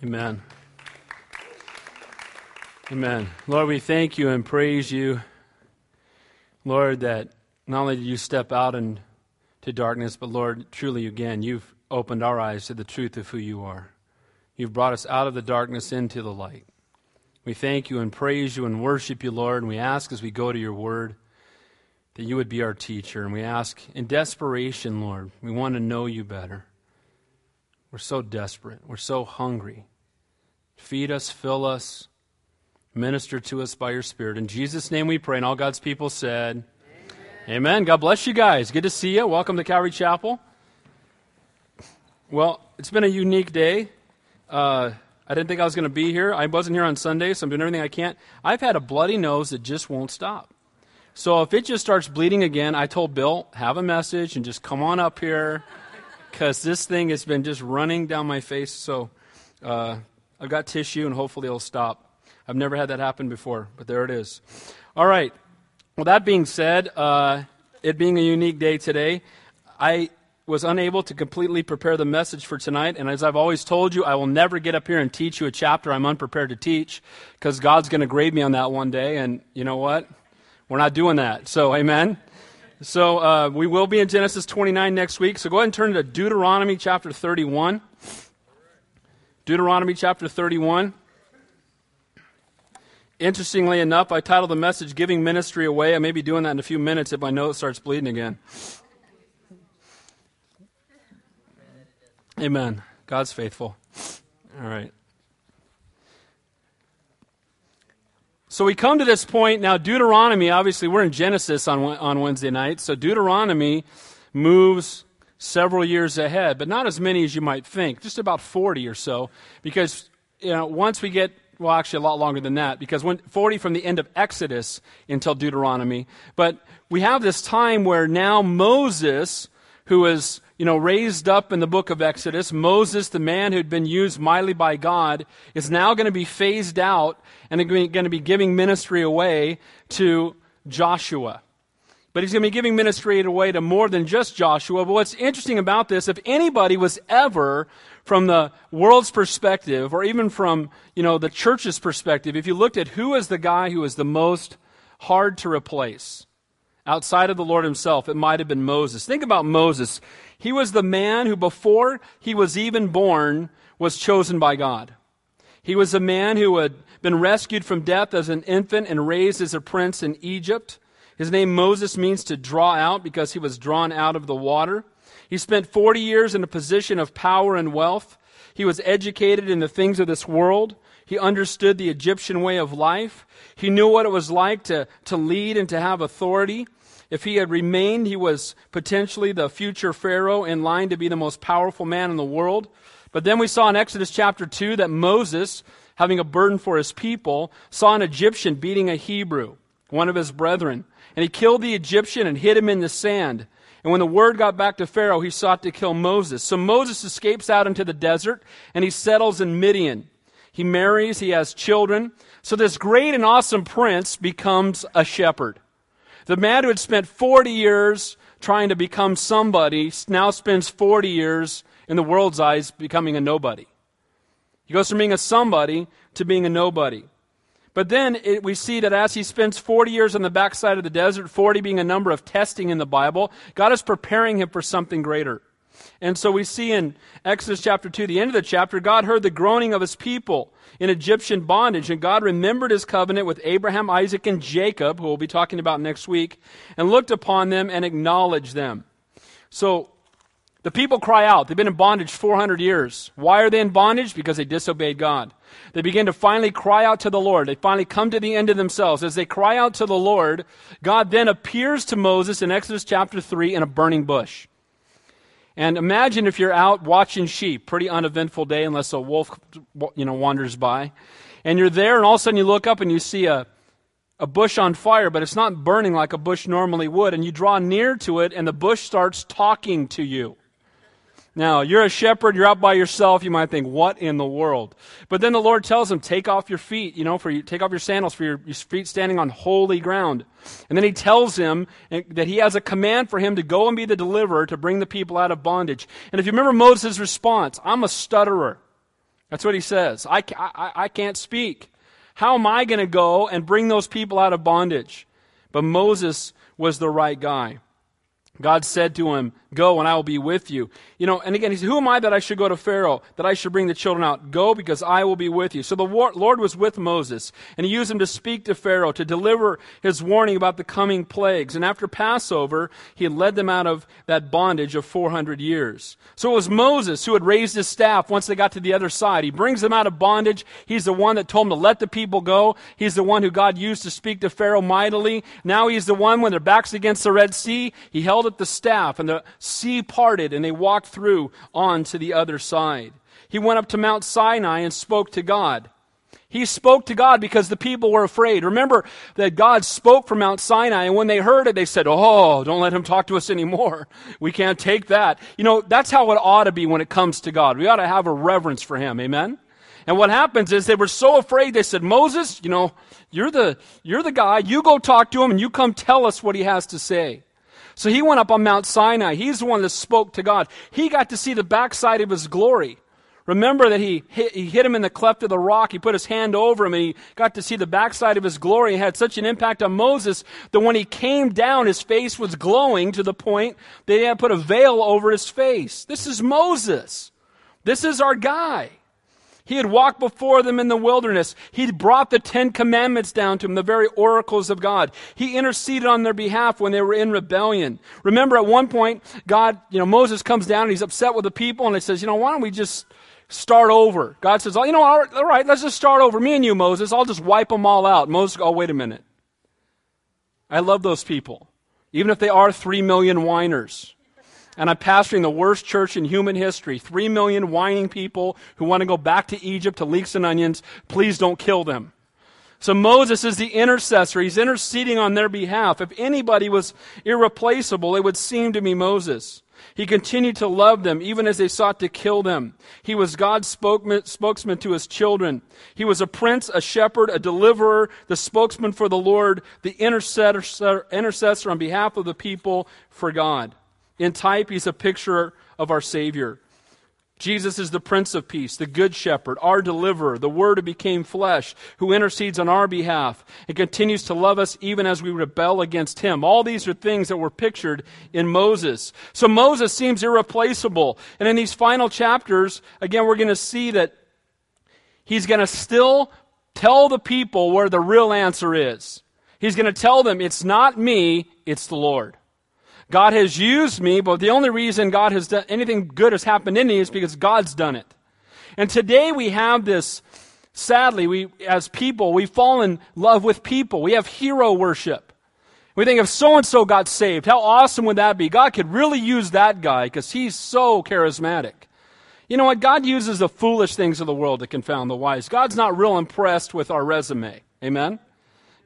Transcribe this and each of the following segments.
Amen. Amen. Lord, we thank you and praise you, Lord, that not only did you step out into darkness, but Lord, truly again, you've opened our eyes to the truth of who you are. You've brought us out of the darkness into the light. We thank you and praise you and worship you, Lord, and we ask as we go to your word that you would be our teacher. And we ask in desperation, Lord, we want to know you better. We're so desperate. We're so hungry. Feed us, fill us, minister to us by your Spirit. In Jesus' name we pray. And all God's people said, Amen. Amen. God bless you guys. Good to see you. Welcome to Calvary Chapel. Well, it's been a unique day. Uh, I didn't think I was going to be here. I wasn't here on Sunday, so I'm doing everything I can. I've had a bloody nose that just won't stop. So if it just starts bleeding again, I told Bill, have a message and just come on up here because this thing has been just running down my face. So uh, I've got tissue and hopefully it'll stop. I've never had that happen before, but there it is. All right. Well, that being said, uh, it being a unique day today, I was unable to completely prepare the message for tonight. And as I've always told you, I will never get up here and teach you a chapter I'm unprepared to teach because God's going to grade me on that one day. And you know what? We're not doing that. So, amen. So, uh, we will be in Genesis 29 next week. So, go ahead and turn to Deuteronomy chapter 31. Deuteronomy chapter 31. Interestingly enough, I titled the message Giving Ministry Away. I may be doing that in a few minutes if my nose starts bleeding again. Amen. God's faithful. All right. So we come to this point now. Deuteronomy, obviously, we're in Genesis on, on Wednesday night. So Deuteronomy moves several years ahead, but not as many as you might think, just about 40 or so. Because, you know, once we get well, actually, a lot longer than that, because when, 40 from the end of Exodus until Deuteronomy. But we have this time where now Moses, who is, you know, raised up in the book of Exodus, Moses, the man who'd been used mightily by God, is now going to be phased out and going to be giving ministry away to Joshua. But he's going to be giving ministry away to more than just Joshua. But what's interesting about this, if anybody was ever from the world's perspective, or even from you know the church's perspective, if you looked at who is the guy who is the most hard to replace outside of the Lord Himself, it might have been Moses. Think about Moses. He was the man who, before he was even born, was chosen by God. He was a man who had been rescued from death as an infant and raised as a prince in Egypt. His name Moses means to draw out because he was drawn out of the water. He spent 40 years in a position of power and wealth. He was educated in the things of this world. He understood the Egyptian way of life. He knew what it was like to, to lead and to have authority. If he had remained, he was potentially the future Pharaoh in line to be the most powerful man in the world. But then we saw in Exodus chapter 2 that Moses, having a burden for his people, saw an Egyptian beating a Hebrew, one of his brethren. And he killed the Egyptian and hid him in the sand. And when the word got back to Pharaoh, he sought to kill Moses. So Moses escapes out into the desert and he settles in Midian. He marries, he has children. So this great and awesome prince becomes a shepherd. The man who had spent 40 years trying to become somebody now spends 40 years in the world's eyes becoming a nobody. He goes from being a somebody to being a nobody. But then it, we see that as he spends 40 years on the backside of the desert, 40 being a number of testing in the Bible, God is preparing him for something greater. And so we see in Exodus chapter 2, the end of the chapter, God heard the groaning of his people in Egyptian bondage, and God remembered his covenant with Abraham, Isaac, and Jacob, who we'll be talking about next week, and looked upon them and acknowledged them. So the people cry out. They've been in bondage 400 years. Why are they in bondage? Because they disobeyed God. They begin to finally cry out to the Lord. They finally come to the end of themselves. As they cry out to the Lord, God then appears to Moses in Exodus chapter 3 in a burning bush. And imagine if you're out watching sheep, pretty uneventful day unless a wolf you know wanders by. And you're there and all of a sudden you look up and you see a a bush on fire, but it's not burning like a bush normally would and you draw near to it and the bush starts talking to you. Now, you're a shepherd, you're out by yourself, you might think, what in the world? But then the Lord tells him, take off your feet, you know, for you, take off your sandals for your, your feet standing on holy ground. And then he tells him eh, that he has a command for him to go and be the deliverer to bring the people out of bondage. And if you remember Moses' response, I'm a stutterer. That's what he says. I, I, I can't speak. How am I going to go and bring those people out of bondage? But Moses was the right guy. God said to him, Go and I will be with you. You know, and again, he said, Who am I that I should go to Pharaoh, that I should bring the children out? Go because I will be with you. So the Lord was with Moses, and he used him to speak to Pharaoh, to deliver his warning about the coming plagues. And after Passover, he led them out of that bondage of 400 years. So it was Moses who had raised his staff once they got to the other side. He brings them out of bondage. He's the one that told them to let the people go. He's the one who God used to speak to Pharaoh mightily. Now he's the one when their backs against the Red Sea, he held the staff and the sea parted and they walked through on to the other side. He went up to Mount Sinai and spoke to God. He spoke to God because the people were afraid. Remember that God spoke from Mount Sinai, and when they heard it, they said, Oh, don't let him talk to us anymore. We can't take that. You know, that's how it ought to be when it comes to God. We ought to have a reverence for him. Amen? And what happens is they were so afraid, they said, Moses, you know, you're the, you're the guy. You go talk to him and you come tell us what he has to say. So he went up on Mount Sinai. He's the one that spoke to God. He got to see the backside of his glory. Remember that he hit, he hit him in the cleft of the rock. He put his hand over him and he got to see the backside of his glory. He had such an impact on Moses that when he came down, his face was glowing to the point that he had to put a veil over his face. This is Moses. This is our guy. He had walked before them in the wilderness. He'd brought the Ten Commandments down to them, the very oracles of God. He interceded on their behalf when they were in rebellion. Remember at one point, God, you know, Moses comes down and he's upset with the people and he says, you know, why don't we just start over? God says, oh, you know, all right, all right, let's just start over. Me and you, Moses, I'll just wipe them all out. Moses, oh, wait a minute. I love those people. Even if they are three million whiners and I'm pastoring the worst church in human history. Three million whining people who want to go back to Egypt to leeks and onions. Please don't kill them. So Moses is the intercessor. He's interceding on their behalf. If anybody was irreplaceable, it would seem to be Moses. He continued to love them even as they sought to kill them. He was God's spokesman to his children. He was a prince, a shepherd, a deliverer, the spokesman for the Lord, the intercessor, intercessor on behalf of the people for God. In type, he's a picture of our Savior. Jesus is the Prince of Peace, the Good Shepherd, our deliverer, the Word who became flesh, who intercedes on our behalf and continues to love us even as we rebel against Him. All these are things that were pictured in Moses. So Moses seems irreplaceable. And in these final chapters, again, we're going to see that he's going to still tell the people where the real answer is. He's going to tell them, it's not me, it's the Lord. God has used me, but the only reason God has done anything good has happened in me is because God's done it. And today we have this, sadly, we, as people, we fall in love with people. We have hero worship. We think if so and so got saved, how awesome would that be? God could really use that guy because he's so charismatic. You know what? God uses the foolish things of the world to confound the wise. God's not real impressed with our resume. Amen?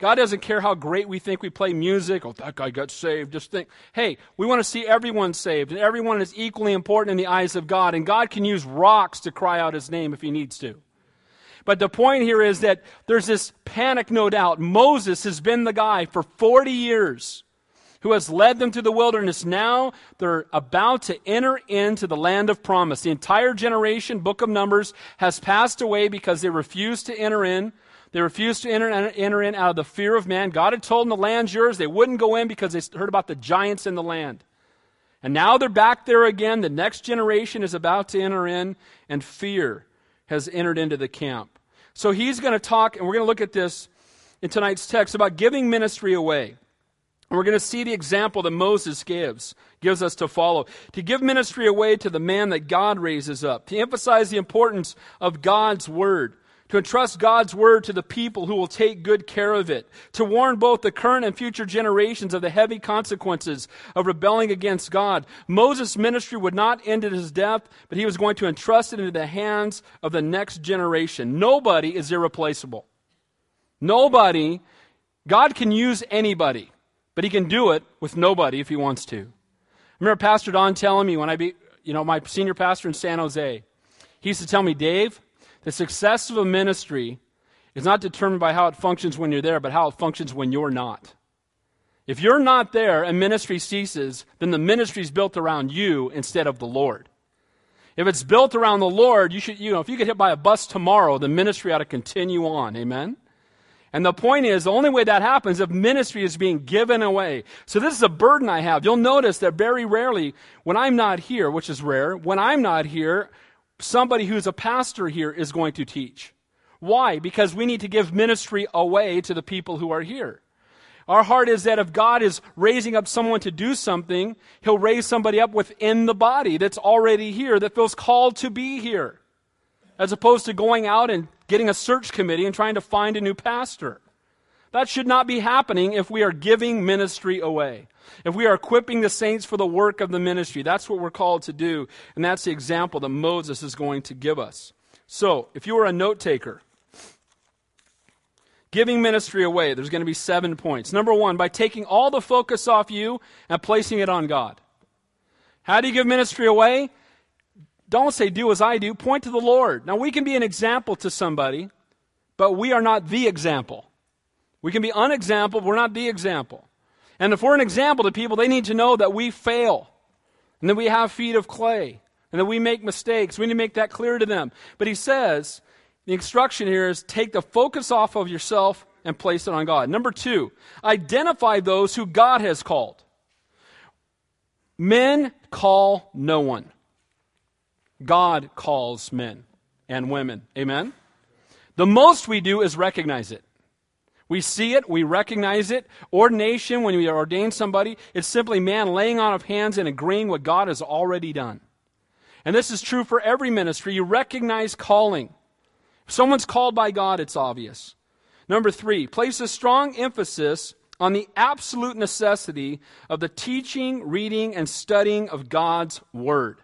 God doesn't care how great we think we play music. Oh, that guy got saved. Just think, hey, we want to see everyone saved, and everyone is equally important in the eyes of God, and God can use rocks to cry out his name if he needs to. But the point here is that there's this panic, no doubt. Moses has been the guy for 40 years who has led them to the wilderness. Now they're about to enter into the land of promise. The entire generation, book of Numbers, has passed away because they refused to enter in. They refused to enter, enter in out of the fear of man. God had told them the land's yours. They wouldn't go in because they heard about the giants in the land. And now they're back there again. The next generation is about to enter in, and fear has entered into the camp. So he's going to talk, and we're going to look at this in tonight's text about giving ministry away. And we're going to see the example that Moses gives, gives us to follow. To give ministry away to the man that God raises up. To emphasize the importance of God's word to entrust God's word to the people who will take good care of it, to warn both the current and future generations of the heavy consequences of rebelling against God. Moses' ministry would not end at his death, but he was going to entrust it into the hands of the next generation. Nobody is irreplaceable. Nobody, God can use anybody, but he can do it with nobody if he wants to. I remember Pastor Don telling me when I be, you know, my senior pastor in San Jose, he used to tell me, Dave, the success of a ministry is not determined by how it functions when you're there, but how it functions when you're not. If you're not there and ministry ceases, then the ministry is built around you instead of the Lord. If it's built around the Lord, you should, you know, if you get hit by a bus tomorrow, the ministry ought to continue on. Amen? And the point is, the only way that happens if ministry is being given away. So this is a burden I have. You'll notice that very rarely, when I'm not here, which is rare, when I'm not here, somebody who's a pastor here is going to teach. Why? Because we need to give ministry away to the people who are here. Our heart is that if God is raising up someone to do something, He'll raise somebody up within the body that's already here, that feels called to be here, as opposed to going out and getting a search committee and trying to find a new pastor. That should not be happening if we are giving ministry away. If we are equipping the saints for the work of the ministry, that's what we're called to do. And that's the example that Moses is going to give us. So, if you are a note taker, Giving ministry away, there's going to be seven points. Number one, by taking all the focus off you and placing it on God. How do you give ministry away? Don't say, do as I do. Point to the Lord. Now, we can be an example to somebody, but we are not the example. We can be unexampled, we're not the example. And if we're an example to people, they need to know that we fail and that we have feet of clay and that we make mistakes. We need to make that clear to them. But he says, the instruction here is take the focus off of yourself and place it on God. Number two, identify those who God has called. Men call no one. God calls men and women. Amen? The most we do is recognize it. We see it, we recognize it. Ordination, when we ordain somebody, it's simply man laying on of hands and agreeing what God has already done. And this is true for every ministry. You recognize calling. If someone's called by God, it's obvious. Number three, place a strong emphasis on the absolute necessity of the teaching, reading, and studying of God's Word.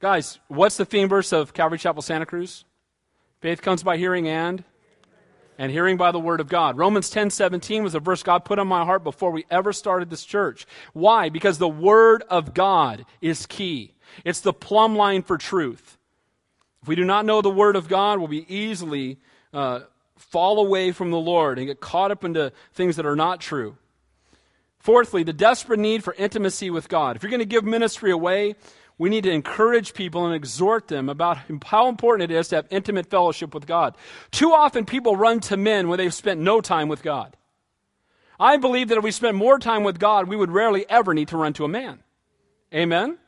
Guys, what's the theme verse of Calvary Chapel Santa Cruz? Faith comes by hearing and and hearing by the word of God. Romans 10:17 was a verse God put on my heart before we ever started this church. Why? Because the word of God is key. It's the plumb line for truth. If we do not know the Word of God, we'll be easily uh, fall away from the Lord and get caught up into things that are not true. Fourthly, the desperate need for intimacy with God. If you're going to give ministry away, we need to encourage people and exhort them about how important it is to have intimate fellowship with God. Too often, people run to men when they've spent no time with God. I believe that if we spent more time with God, we would rarely ever need to run to a man. Amen?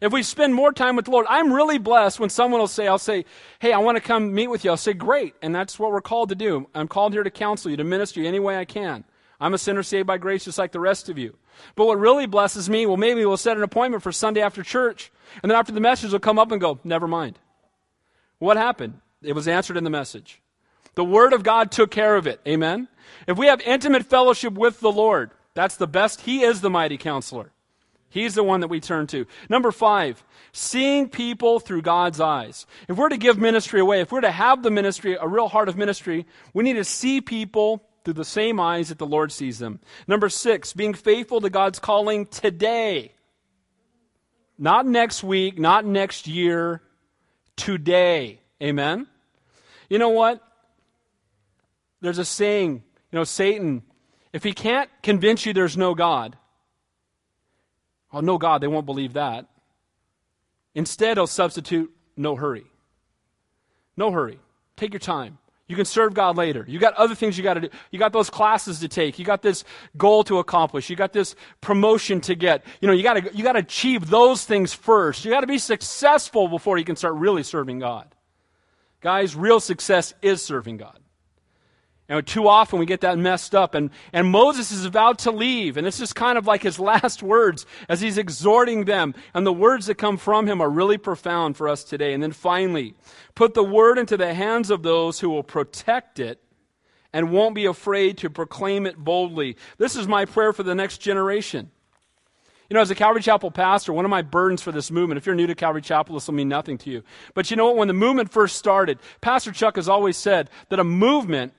If we spend more time with the Lord, I'm really blessed when someone will say, I'll say, hey, I want to come meet with you. I'll say, great. And that's what we're called to do. I'm called here to counsel you, to minister you any way I can. I'm a sinner saved by grace just like the rest of you. But what really blesses me, well, maybe we'll set an appointment for Sunday after church. And then after the message, we'll come up and go, never mind. What happened? It was answered in the message. The Word of God took care of it. Amen? If we have intimate fellowship with the Lord, that's the best. He is the mighty counselor. He's the one that we turn to. Number five, seeing people through God's eyes. If we're to give ministry away, if we're to have the ministry, a real heart of ministry, we need to see people through the same eyes that the Lord sees them. Number six, being faithful to God's calling today. Not next week, not next year, today. Amen? You know what? There's a saying, you know, Satan, if he can't convince you there's no God, Oh, no, God, they won't believe that. Instead, I'll substitute no hurry. No hurry. Take your time. You can serve God later. You got other things you got to do. You got those classes to take. You got this goal to accomplish. You got this promotion to get. You know, you got to you got to achieve those things first. You got to be successful before you can start really serving God. Guys, real success is serving God. And too often we get that messed up. And, and Moses is about to leave. And this is kind of like his last words as he's exhorting them. And the words that come from him are really profound for us today. And then finally, put the word into the hands of those who will protect it and won't be afraid to proclaim it boldly. This is my prayer for the next generation. You know, as a Calvary Chapel pastor, one of my burdens for this movement, if you're new to Calvary Chapel, this will mean nothing to you. But you know what? When the movement first started, Pastor Chuck has always said that a movement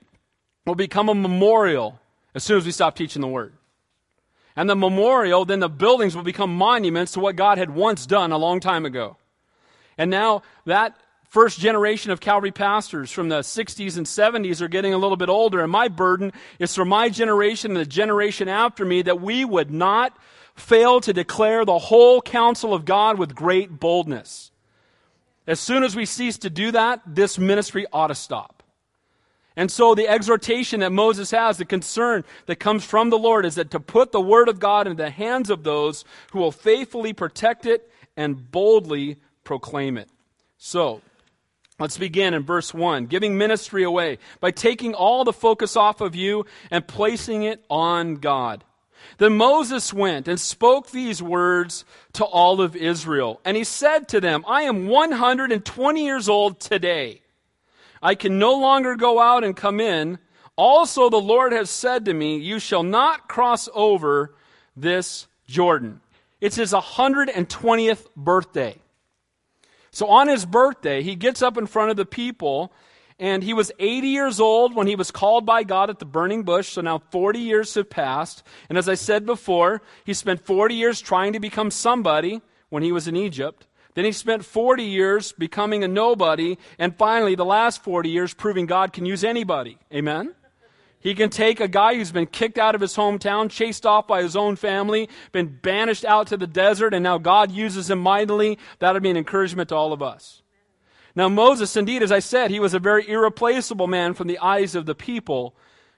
will become a memorial as soon as we stop teaching the Word. And the memorial, then the buildings will become monuments to what God had once done a long time ago. And now that first generation of Calvary pastors from the 60s and 70s are getting a little bit older. And my burden is for my generation and the generation after me that we would not fail to declare the whole counsel of God with great boldness. As soon as we cease to do that, this ministry ought to stop. And so the exhortation that Moses has, the concern that comes from the Lord is that to put the word of God into the hands of those who will faithfully protect it and boldly proclaim it. So, Let's begin in verse 1, giving ministry away by taking all the focus off of you and placing it on God. Then Moses went and spoke these words to all of Israel. And he said to them, I am 120 years old today. I can no longer go out and come in. Also, the Lord has said to me, You shall not cross over this Jordan. It's his 120th birthday. So on his birthday, he gets up in front of the people, and he was 80 years old when he was called by God at the burning bush. So now 40 years have passed. And as I said before, he spent 40 years trying to become somebody when he was in Egypt. Then he spent 40 years becoming a nobody. And finally, the last 40 years proving God can use anybody. Amen? He can take a guy who's been kicked out of his hometown, chased off by his own family, been banished out to the desert, and now God uses him mightily. That would be an encouragement to all of us. Now, Moses, indeed, as I said, he was a very irreplaceable man from the eyes of the people,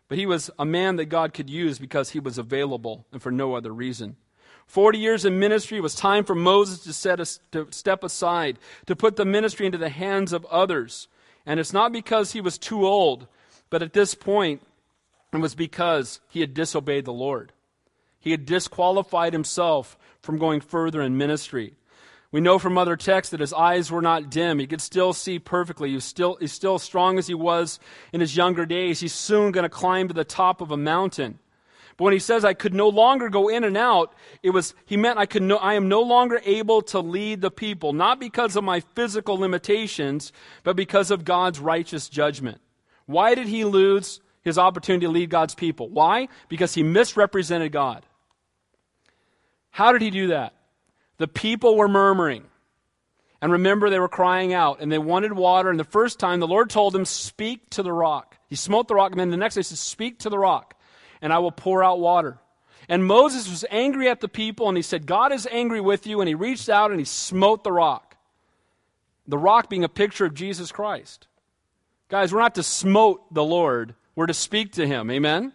but he was a man that God could use because he was available and for no other reason. Forty years in ministry was time for Moses to, set a, to step aside, to put the ministry into the hands of others. And it's not because he was too old, but at this point, it was because he had disobeyed the Lord. He had disqualified himself from going further in ministry. We know from other texts that his eyes were not dim. He could still see perfectly. He was still, he's still strong as he was in his younger days. He's soon going to climb to the top of a mountain. But when he says, I could no longer go in and out, it was, he meant I could no, I am no longer able to lead the people, not because of my physical limitations, but because of God's righteous judgment. Why did he lose his opportunity to lead God's people. Why? Because he misrepresented God. How did he do that? The people were murmuring. And remember, they were crying out and they wanted water. And the first time the Lord told them, Speak to the rock. He smote the rock. And then the next day he says, Speak to the rock, and I will pour out water. And Moses was angry at the people, and he said, God is angry with you. And he reached out and he smote the rock. The rock being a picture of Jesus Christ. Guys, we're not to smote the Lord, we're to speak to him. Amen?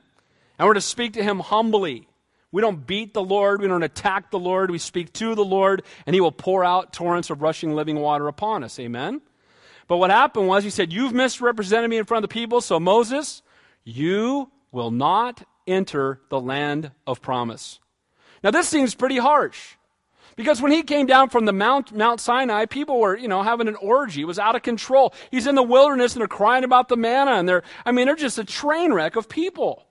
And we're to speak to him humbly. We don't beat the Lord. We don't attack the Lord. We speak to the Lord, and he will pour out torrents of rushing living water upon us. Amen? But what happened was he said, You've misrepresented me in front of the people, so Moses, you will not enter the land of promise. Now, this seems pretty harsh. Because when he came down from the Mount, Mount Sinai, people were, you know, having an orgy. It was out of control. He's in the wilderness and they're crying about the manna and they're, I mean, they're just a train wreck of people.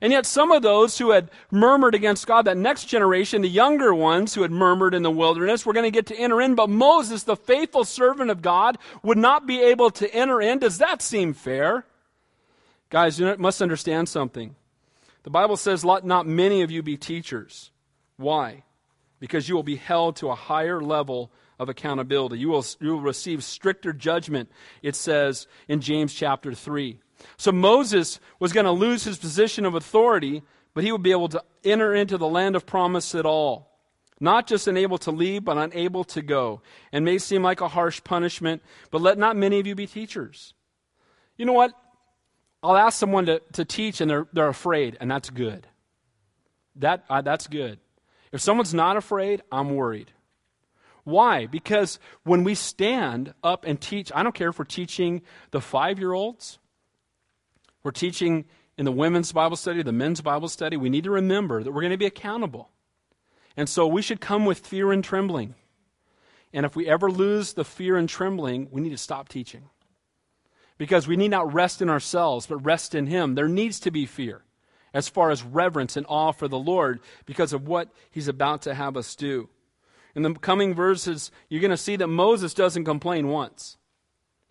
And yet some of those who had murmured against God, that next generation, the younger ones who had murmured in the wilderness, were going to get to enter in. But Moses, the faithful servant of God, would not be able to enter in. Does that seem fair? Guys, you must understand something. The Bible says, let not many of you be teachers. Why? because you will be held to a higher level of accountability. You will, you will receive stricter judgment, it says in James chapter 3. So Moses was going to lose his position of authority, but he would be able to enter into the land of promise at all. Not just unable to leave, but unable to go. And may seem like a harsh punishment, but let not many of you be teachers. You know what? I'll ask someone to, to teach and they're, they're afraid, and that's good. That, uh, that's good. If someone's not afraid, I'm worried. Why? Because when we stand up and teach, I don't care if we're teaching the five year olds, we're teaching in the women's Bible study, the men's Bible study, we need to remember that we're going to be accountable. And so we should come with fear and trembling. And if we ever lose the fear and trembling, we need to stop teaching. Because we need not rest in ourselves, but rest in Him. There needs to be fear as far as reverence and awe for the Lord because of what he's about to have us do. In the coming verses, you're going to see that Moses doesn't complain once.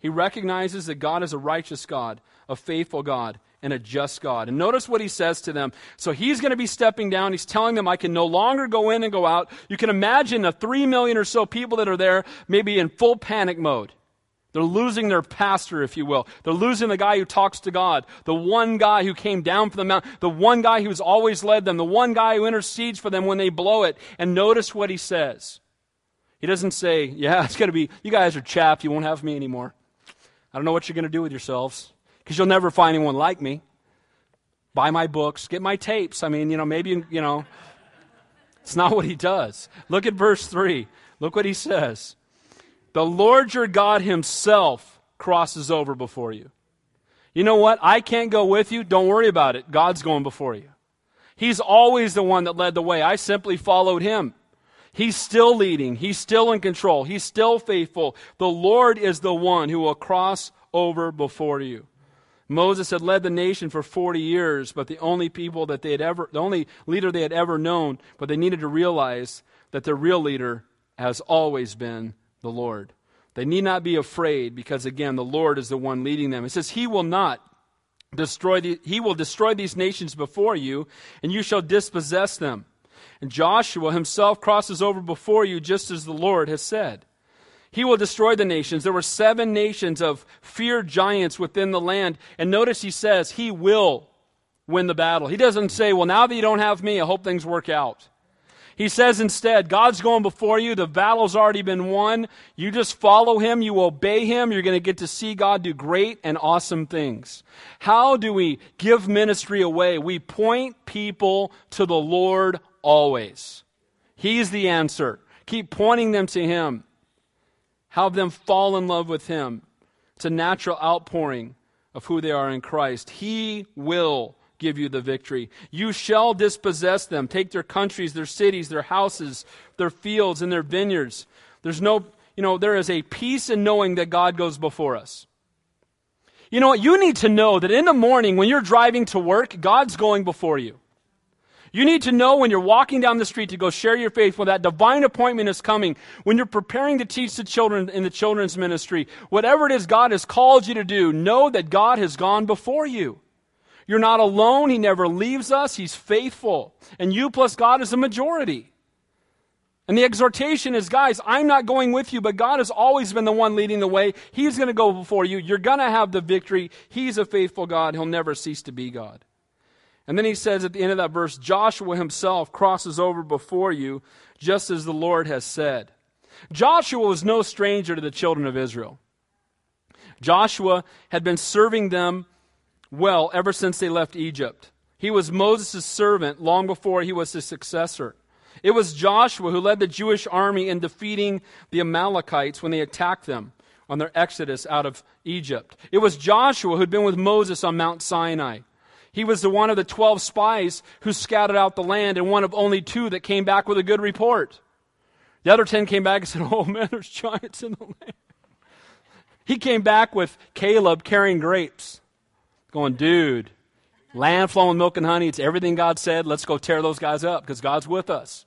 He recognizes that God is a righteous God, a faithful God, and a just God. And notice what he says to them. So he's going to be stepping down. He's telling them, I can no longer go in and go out. You can imagine the three million or so people that are there, maybe in full panic mode. They're losing their pastor, if you will. They're losing the guy who talks to God, the one guy who came down from the mountain, the one guy who's always led them, the one guy who intercedes for them when they blow it. And notice what he says. He doesn't say, Yeah, it's going to be, you guys are chapped. You won't have me anymore. I don't know what you're going to do with yourselves because you'll never find anyone like me. Buy my books, get my tapes. I mean, you know, maybe, you know. It's not what he does. Look at verse 3. Look what he says. The Lord your God himself crosses over before you. You know what? I can't go with you. Don't worry about it. God's going before you. He's always the one that led the way. I simply followed him. He's still leading. He's still in control. He's still faithful. The Lord is the one who will cross over before you. Moses had led the nation for 40 years, but the only people that they had ever, the only leader they had ever known, but they needed to realize that their real leader has always been the Lord. They need not be afraid because, again, the Lord is the one leading them. It says, He will not destroy the, He will destroy these nations before you, and you shall dispossess them. And Joshua himself crosses over before you, just as the Lord has said. He will destroy the nations. There were seven nations of feared giants within the land. And notice he says, He will win the battle. He doesn't say, Well, now that you don't have me, I hope things work out. He says instead, God's going before you. The battle's already been won. You just follow him. You obey him. You're going to get to see God do great and awesome things. How do we give ministry away? We point people to the Lord always. He's the answer. Keep pointing them to him. Have them fall in love with him. It's a natural outpouring of who they are in Christ. He will give you the victory. You shall dispossess them, take their countries, their cities, their houses, their fields, and their vineyards. There's no, you know, there is a peace in knowing that God goes before us. You know what? You need to know that in the morning when you're driving to work, God's going before you. You need to know when you're walking down the street to go share your faith when that divine appointment is coming, when you're preparing to teach the children in the children's ministry, whatever it is God has called you to do, know that God has gone before you. You're not alone. He never leaves us. He's faithful. And you plus God is a majority. And the exhortation is, guys, I'm not going with you, but God has always been the one leading the way. He's going to go before you. You're going to have the victory. He's a faithful God. He'll never cease to be God. And then he says at the end of that verse, Joshua himself crosses over before you, just as the Lord has said. Joshua was no stranger to the children of Israel. Joshua had been serving them well ever since they left Egypt. He was Moses' servant long before he was his successor. It was Joshua who led the Jewish army in defeating the Amalekites when they attacked them on their exodus out of Egypt. It was Joshua who'd been with Moses on Mount Sinai. He was the one of the 12 spies who scouted out the land and one of only two that came back with a good report. The other 10 came back and said, Oh man, there's giants in the land. He came back with Caleb carrying grapes going, dude, land flowing with milk and honey. It's everything God said. Let's go tear those guys up because God's with us.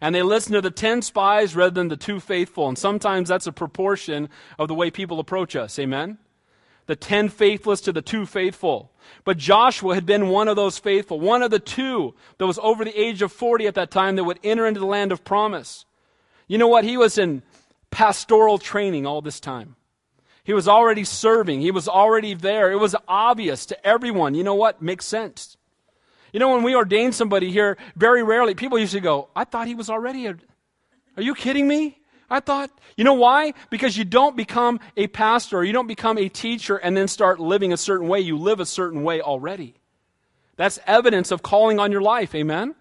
And they listen to the 10 spies rather than the two faithful. And sometimes that's a proportion of the way people approach us. Amen? The 10 faithless to the two faithful. But Joshua had been one of those faithful, one of the two that was over the age of 40 at that time that would enter into the land of promise. You know what? He was in pastoral training all this time. He was already serving. He was already there. It was obvious to everyone. You know what? Makes sense. You know, when we ordain somebody here, very rarely, people usually go, I thought he was already a. Are you kidding me? I thought. You know why? Because you don't become a pastor or you don't become a teacher and then start living a certain way. You live a certain way already. That's evidence of calling on your life. Amen?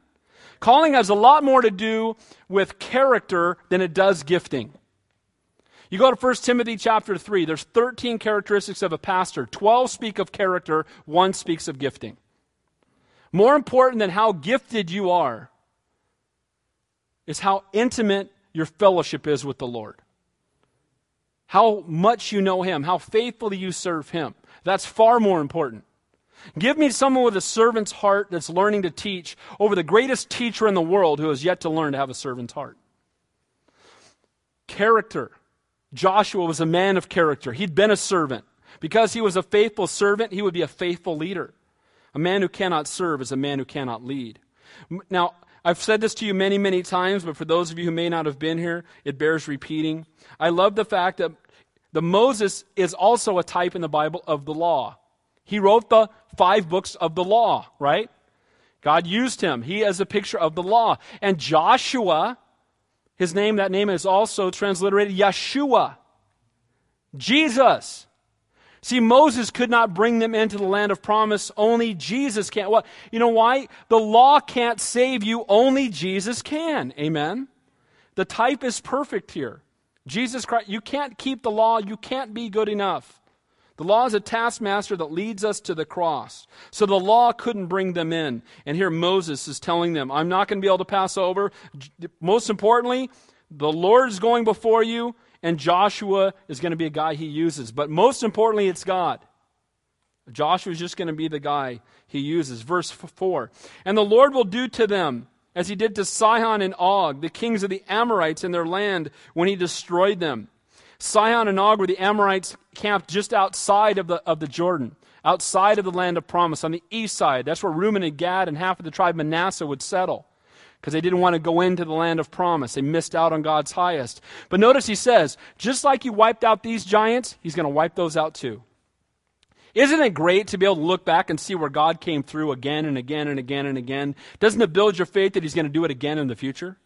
Calling has a lot more to do with character than it does gifting. You go to 1 Timothy chapter 3, there's 13 characteristics of a pastor. 12 speak of character, 1 speaks of gifting. More important than how gifted you are is how intimate your fellowship is with the Lord. How much you know Him, how faithfully you serve Him. That's far more important. Give me someone with a servant's heart that's learning to teach over the greatest teacher in the world who has yet to learn to have a servant's heart. Character Joshua was a man of character. He'd been a servant. Because he was a faithful servant, he would be a faithful leader. A man who cannot serve is a man who cannot lead. Now, I've said this to you many, many times, but for those of you who may not have been here, it bears repeating. I love the fact that the Moses is also a type in the Bible of the law. He wrote the five books of the law, right? God used him. He is a picture of the law. And Joshua His name, that name is also transliterated Yeshua. Jesus. See, Moses could not bring them into the land of promise. Only Jesus can. Well, you know why? The law can't save you. Only Jesus can. Amen. The type is perfect here. Jesus Christ. You can't keep the law. You can't be good enough. The law is a taskmaster that leads us to the cross. So the law couldn't bring them in. And here Moses is telling them, I'm not going to be able to pass over. Most importantly, the Lord is going before you, and Joshua is going to be a guy he uses. But most importantly, it's God. Joshua is just going to be the guy he uses. Verse 4 And the Lord will do to them as he did to Sihon and Og, the kings of the Amorites in their land when he destroyed them. Sihon and Og were the Amorites camped just outside of the, of the Jordan, outside of the land of promise, on the east side. That's where Reuben and Gad and half of the tribe Manasseh would settle because they didn't want to go into the land of promise. They missed out on God's highest. But notice he says, just like he wiped out these giants, he's going to wipe those out too. Isn't it great to be able to look back and see where God came through again and again and again and again? Doesn't it build your faith that he's going to do it again in the future?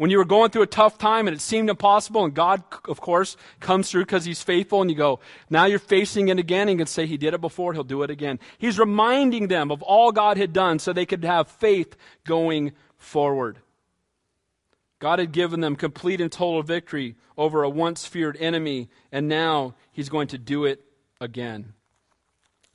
When you were going through a tough time and it seemed impossible, and God, of course, comes through because He's faithful, and you go, now you're facing it again, and you can say, He did it before, He'll do it again. He's reminding them of all God had done so they could have faith going forward. God had given them complete and total victory over a once feared enemy, and now He's going to do it again.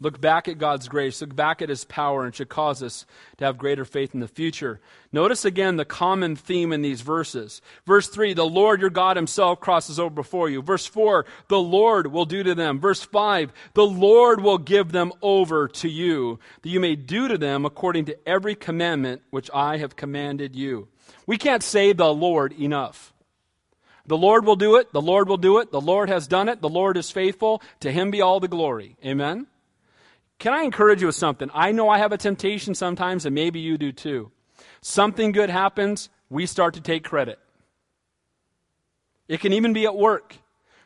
Look back at God's grace, look back at His power, and should cause us to have greater faith in the future. Notice again the common theme in these verses. Verse 3, the Lord your God Himself crosses over before you. Verse 4, the Lord will do to them. Verse 5, the Lord will give them over to you, that you may do to them according to every commandment which I have commanded you. We can't say the Lord enough. The Lord will do it. The Lord will do it. The Lord has done it. The Lord is faithful. To Him be all the glory. Amen. Can I encourage you with something? I know I have a temptation sometimes, and maybe you do too. Something good happens, we start to take credit. It can even be at work.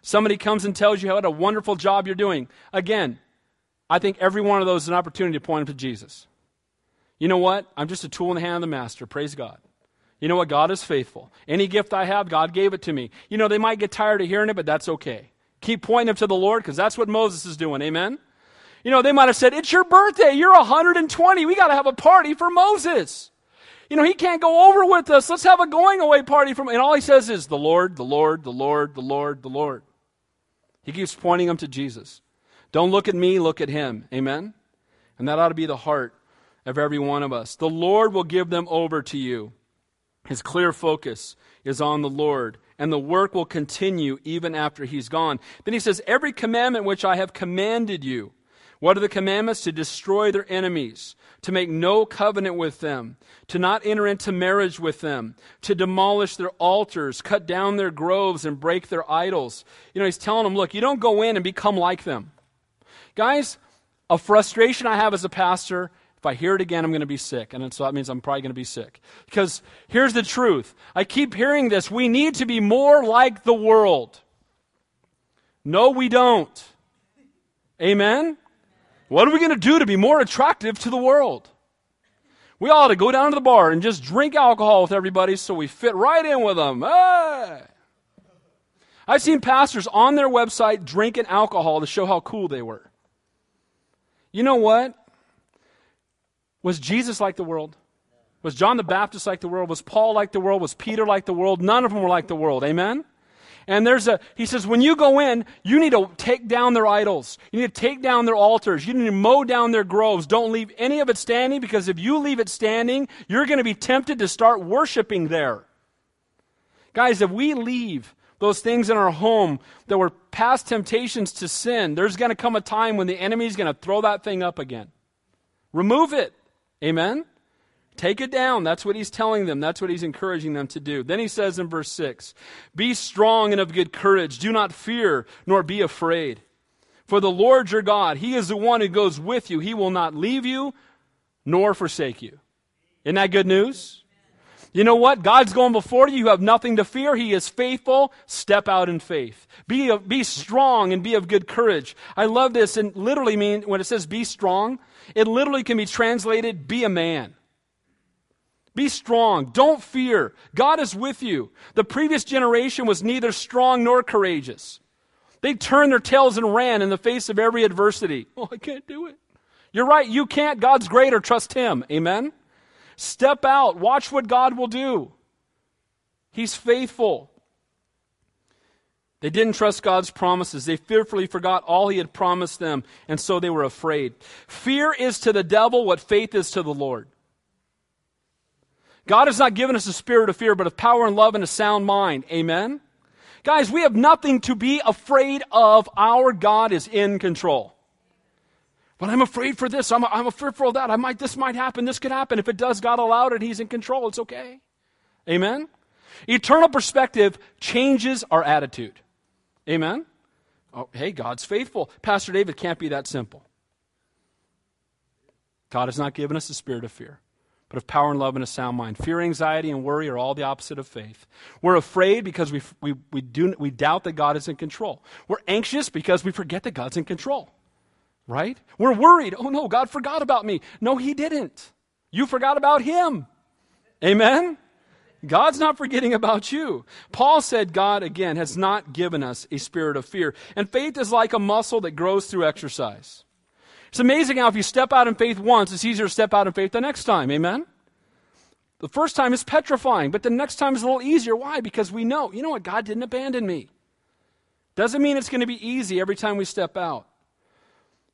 Somebody comes and tells you what a wonderful job you're doing. Again, I think every one of those is an opportunity to point them to Jesus. You know what? I'm just a tool in the hand of the master. Praise God. You know what? God is faithful. Any gift I have, God gave it to me. You know, they might get tired of hearing it, but that's okay. Keep pointing them to the Lord because that's what Moses is doing. Amen? You know, they might have said, It's your birthday. You're 120. We got to have a party for Moses. You know, he can't go over with us. Let's have a going away party from. And all he says is, The Lord, the Lord, the Lord, the Lord, the Lord. He keeps pointing them to Jesus. Don't look at me, look at him. Amen? And that ought to be the heart of every one of us. The Lord will give them over to you. His clear focus is on the Lord, and the work will continue even after he's gone. Then he says, Every commandment which I have commanded you. What are the commandments? To destroy their enemies, to make no covenant with them, to not enter into marriage with them, to demolish their altars, cut down their groves, and break their idols. You know, he's telling them, look, you don't go in and become like them. Guys, a frustration I have as a pastor if I hear it again, I'm going to be sick. And so that means I'm probably going to be sick. Because here's the truth I keep hearing this. We need to be more like the world. No, we don't. Amen? What are we going to do to be more attractive to the world? We ought to go down to the bar and just drink alcohol with everybody so we fit right in with them. Hey! I've seen pastors on their website drinking alcohol to show how cool they were. You know what? Was Jesus like the world? Was John the Baptist like the world? Was Paul like the world? Was Peter like the world? None of them were like the world. Amen? And there's a, he says, when you go in, you need to take down their idols. You need to take down their altars. You need to mow down their groves. Don't leave any of it standing because if you leave it standing, you're going to be tempted to start worshiping there. Guys, if we leave those things in our home that were past temptations to sin, there's going to come a time when the enemy is going to throw that thing up again. Remove it. Amen? Take it down. That's what he's telling them. That's what he's encouraging them to do. Then he says in verse 6 Be strong and of good courage. Do not fear, nor be afraid. For the Lord your God, he is the one who goes with you. He will not leave you nor forsake you. Isn't that good news? You know what? God's going before you. You have nothing to fear. He is faithful. Step out in faith. Be, be strong and be of good courage. I love this and literally mean when it says be strong, it literally can be translated be a man. Be strong. Don't fear. God is with you. The previous generation was neither strong nor courageous. They turned their tails and ran in the face of every adversity. Oh, I can't do it. You're right. You can't. God's greater. Trust Him. Amen? Step out. Watch what God will do. He's faithful. They didn't trust God's promises. They fearfully forgot all He had promised them, and so they were afraid. Fear is to the devil what faith is to the Lord. God has not given us a spirit of fear, but of power and love and a sound mind. Amen? Guys, we have nothing to be afraid of. Our God is in control. But I'm afraid for this. I'm, I'm afraid for all that. I might, this might happen. This could happen. If it does, God allowed it. He's in control. It's okay. Amen? Eternal perspective changes our attitude. Amen? Oh, hey, God's faithful. Pastor David can't be that simple. God has not given us a spirit of fear, but of power and love and a sound mind. Fear, anxiety, and worry are all the opposite of faith. We're afraid because we, we, we, do, we doubt that God is in control. We're anxious because we forget that God's in control. Right? We're worried. Oh no, God forgot about me. No, He didn't. You forgot about Him. Amen? God's not forgetting about you. Paul said God, again, has not given us a spirit of fear. And faith is like a muscle that grows through exercise. It's amazing how if you step out in faith once, it's easier to step out in faith the next time. Amen? The first time is petrifying, but the next time is a little easier. Why? Because we know, you know what? God didn't abandon me. Doesn't mean it's going to be easy every time we step out.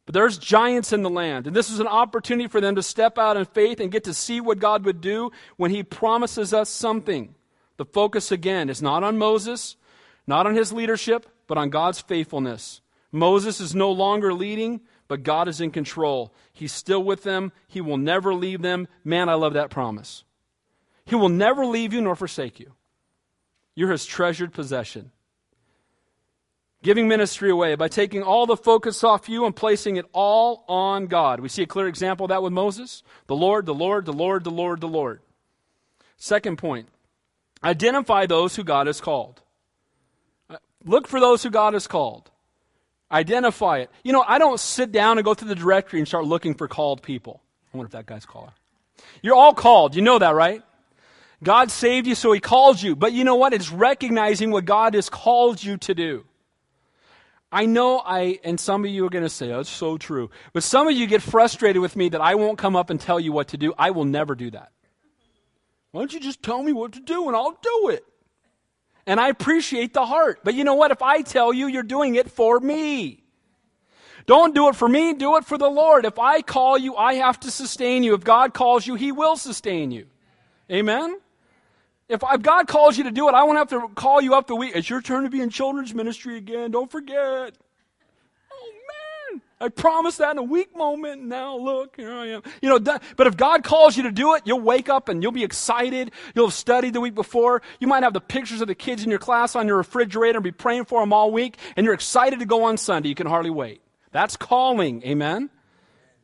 But there's giants in the land, and this is an opportunity for them to step out in faith and get to see what God would do when He promises us something. The focus again is not on Moses, not on his leadership, but on God's faithfulness. Moses is no longer leading, but God is in control. He's still with them. He will never leave them. Man, I love that promise. He will never leave you nor forsake you. You're his treasured possession giving ministry away by taking all the focus off you and placing it all on God. We see a clear example of that with Moses. The Lord, the Lord, the Lord, the Lord, the Lord. Second point identify those who God has called. Uh, look for those who God has called. Identify it. You know, I don't sit down and go through the directory and start looking for called people. I wonder if that guy's called. You're all called. You know that, right? God saved you, so He called you. But you know what? It's recognizing what God has called you to do. I know I, and some of you are going to say, oh, it's so true. But some of you get frustrated with me that I won't come up and tell you what to do. I will never do that. Why don't you just tell me what to do and I'll do it? And I appreciate the heart. But you know what? If I tell you, you're doing it for me. Don't do it for me, do it for the Lord. If I call you, I have to sustain you. If God calls you, He will sustain you. Amen? If, if God calls you to do it, I won't have to call you up the week. It's your turn to be in children's ministry again. Don't forget. I promised that in a weak moment. Now look, here I am. You know, but if God calls you to do it, you'll wake up and you'll be excited. You'll have studied the week before. You might have the pictures of the kids in your class on your refrigerator and be praying for them all week. And you're excited to go on Sunday. You can hardly wait. That's calling. Amen?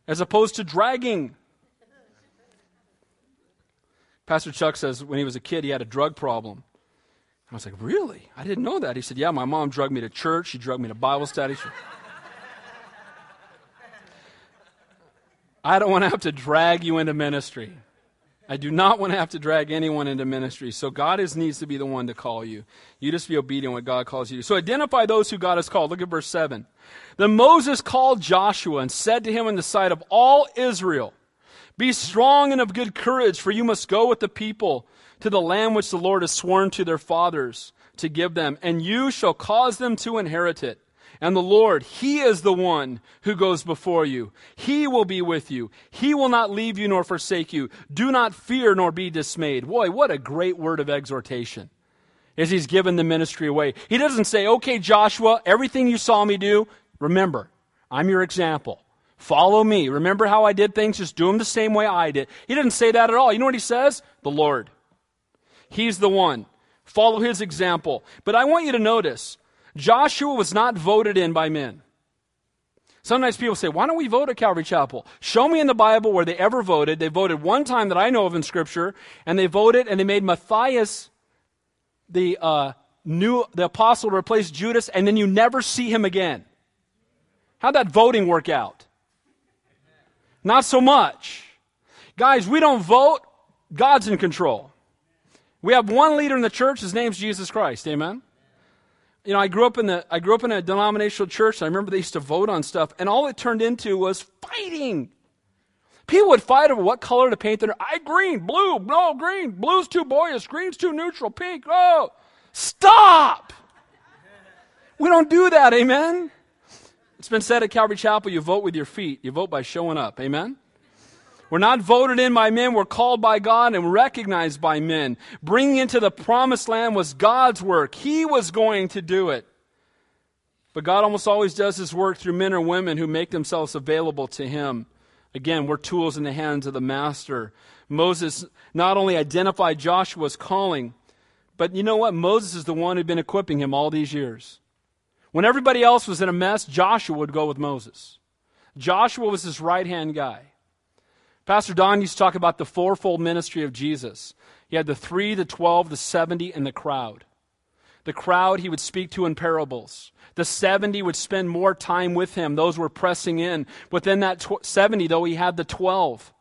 As opposed to dragging. Pastor Chuck says when he was a kid, he had a drug problem. I was like, Really? I didn't know that. He said, Yeah, my mom drugged me to church. She drugged me to Bible study. I don't want to have to drag you into ministry. I do not want to have to drag anyone into ministry. So God is, needs to be the one to call you. You just be obedient when God calls you. So identify those who God has called. Look at verse 7. Then Moses called Joshua and said to him in the sight of all Israel, be strong and of good courage, for you must go with the people to the land which the Lord has sworn to their fathers to give them, and you shall cause them to inherit it. And the Lord, He is the one who goes before you. He will be with you. He will not leave you nor forsake you. Do not fear nor be dismayed. Boy, what a great word of exhortation as He's given the ministry away. He doesn't say, okay, Joshua, everything you saw me do, remember, I'm your example. Follow me. Remember how I did things? Just do them the same way I did. He didn't say that at all. You know what he says? The Lord. He's the one. Follow his example. But I want you to notice Joshua was not voted in by men. Sometimes people say, why don't we vote at Calvary Chapel? Show me in the Bible where they ever voted. They voted one time that I know of in Scripture, and they voted and they made Matthias the uh, new the apostle to replace Judas, and then you never see him again. How'd that voting work out? Not so much. Guys, we don't vote. God's in control. We have one leader in the church, his name's Jesus Christ. Amen. You know, I grew up in the I grew up in a denominational church. I remember they used to vote on stuff, and all it turned into was fighting. People would fight over what color to paint their I green, blue, no green, blue's too boyish, green's too neutral, pink. Oh, stop! We don't do that, amen. It's been said at Calvary Chapel, you vote with your feet. You vote by showing up, amen. We're not voted in by men, we're called by God and recognized by men. Bringing into the promised land was God's work. He was going to do it. But God almost always does his work through men or women who make themselves available to him. Again, we're tools in the hands of the master. Moses not only identified Joshua's calling, but you know what? Moses is the one who'd been equipping him all these years. When everybody else was in a mess, Joshua would go with Moses. Joshua was his right hand guy. Pastor Don used to talk about the fourfold ministry of Jesus. He had the three, the twelve, the seventy, and the crowd. The crowd he would speak to in parables. The 70 would spend more time with him. Those were pressing in. Within that tw- 70, though, he had the 12.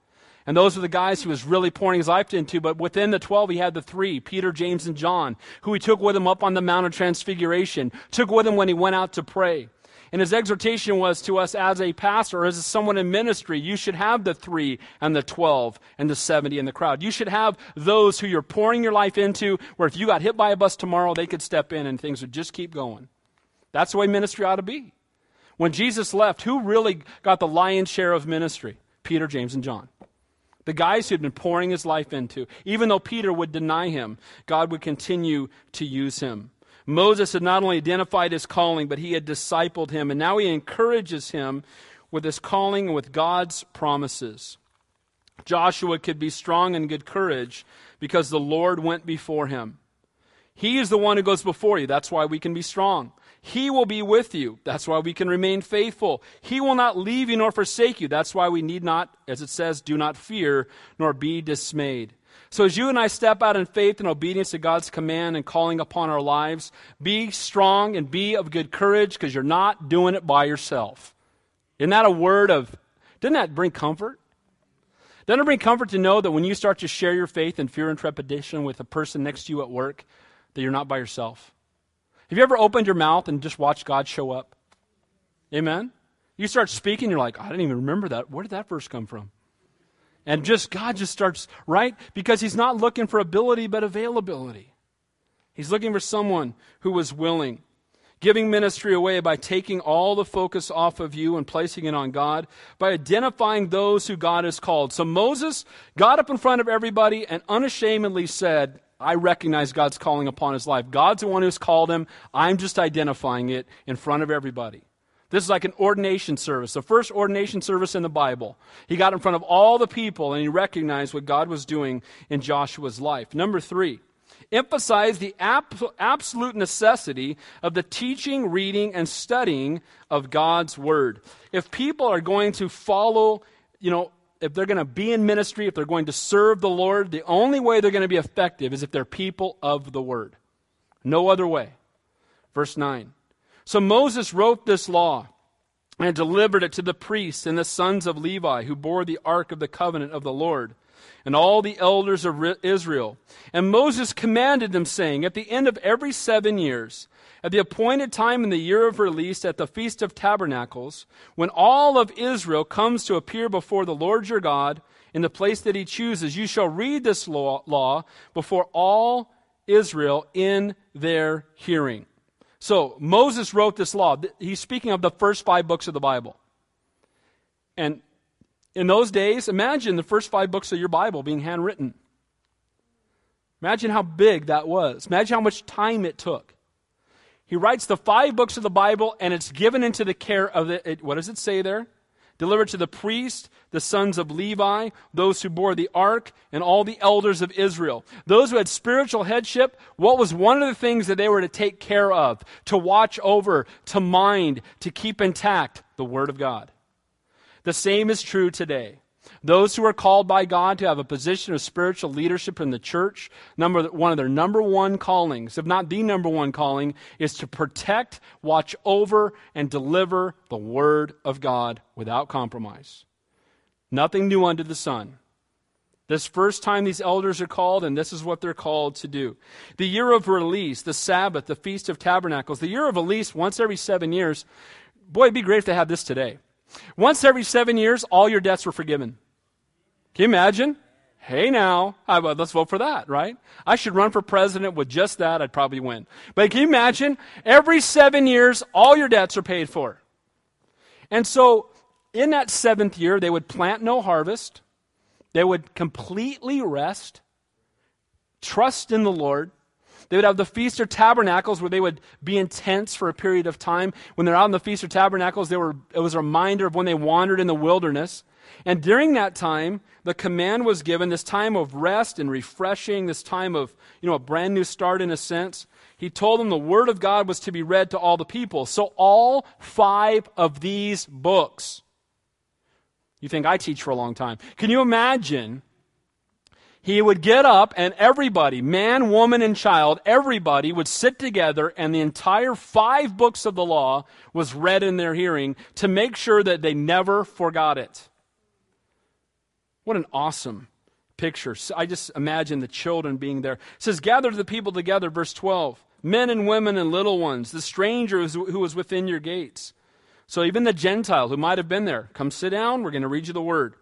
And those were the guys he was really pouring his life into. But within the 12, he had the three Peter, James, and John, who he took with him up on the Mount of Transfiguration, took with him when he went out to pray. And his exhortation was to us as a pastor, or as someone in ministry, you should have the three and the 12 and the 70 in the crowd. You should have those who you're pouring your life into, where if you got hit by a bus tomorrow, they could step in and things would just keep going. That's the way ministry ought to be. When Jesus left, who really got the lion's share of ministry? Peter, James, and John. The guys who had been pouring his life into. Even though Peter would deny him, God would continue to use him. Moses had not only identified his calling, but he had discipled him. And now he encourages him with his calling and with God's promises. Joshua could be strong and good courage because the Lord went before him. He is the one who goes before you. That's why we can be strong. He will be with you. That's why we can remain faithful. He will not leave you nor forsake you. That's why we need not, as it says, do not fear nor be dismayed. So, as you and I step out in faith and obedience to God's command and calling upon our lives, be strong and be of good courage because you're not doing it by yourself. Isn't that a word of, doesn't that bring comfort? Doesn't it bring comfort to know that when you start to share your faith and fear and trepidation with a person next to you at work, that you're not by yourself? Have you ever opened your mouth and just watched God show up? Amen? You start speaking, you're like, I didn't even remember that. Where did that verse come from? And just God just starts, right? Because he's not looking for ability, but availability. He's looking for someone who was willing. Giving ministry away by taking all the focus off of you and placing it on God, by identifying those who God has called. So Moses got up in front of everybody and unashamedly said, I recognize God's calling upon his life. God's the one who's called him. I'm just identifying it in front of everybody. This is like an ordination service, the first ordination service in the Bible. He got in front of all the people and he recognized what God was doing in Joshua's life. Number three, emphasize the absolute necessity of the teaching, reading, and studying of God's Word. If people are going to follow, you know, if they're going to be in ministry, if they're going to serve the Lord, the only way they're going to be effective is if they're people of the Word. No other way. Verse 9. So Moses wrote this law and delivered it to the priests and the sons of Levi who bore the ark of the covenant of the Lord and all the elders of Israel. And Moses commanded them, saying, At the end of every seven years, at the appointed time in the year of release at the Feast of Tabernacles, when all of Israel comes to appear before the Lord your God in the place that he chooses, you shall read this law, before all Israel in their hearing. So Moses wrote this law. He's speaking of the first five books of the Bible. And in those days, imagine the first five books of your Bible being handwritten. Imagine how big that was. Imagine how much time it took. He writes the five books of the Bible, and it's given into the care of the. What does it say there? Delivered to the priest, the sons of Levi, those who bore the ark, and all the elders of Israel. Those who had spiritual headship, what was one of the things that they were to take care of, to watch over, to mind, to keep intact? The Word of God. The same is true today. Those who are called by God to have a position of spiritual leadership in the church, number, one of their number one callings, if not the number one calling, is to protect, watch over, and deliver the Word of God without compromise. Nothing new under the sun. This first time these elders are called, and this is what they're called to do. The year of release, the Sabbath, the Feast of Tabernacles, the year of release once every seven years. Boy, it'd be great if they had this today. Once every seven years, all your debts were forgiven. Can you imagine? Hey now, let's vote for that, right? I should run for president with just that, I'd probably win. But can you imagine? Every seven years, all your debts are paid for. And so, in that seventh year, they would plant no harvest they would completely rest, trust in the Lord. They would have the Feast of Tabernacles where they would be in tents for a period of time. When they're out in the Feast of Tabernacles, they were, it was a reminder of when they wandered in the wilderness. And during that time, the command was given this time of rest and refreshing, this time of, you know, a brand new start in a sense. He told them the Word of God was to be read to all the people. So all five of these books you think I teach for a long time. Can you imagine? He would get up and everybody, man, woman, and child, everybody would sit together and the entire five books of the law was read in their hearing to make sure that they never forgot it. What an awesome picture. I just imagine the children being there. It says, Gather the people together, verse 12. Men and women and little ones, the stranger who was within your gates. So even the Gentile who might have been there, come sit down, we're going to read you the word.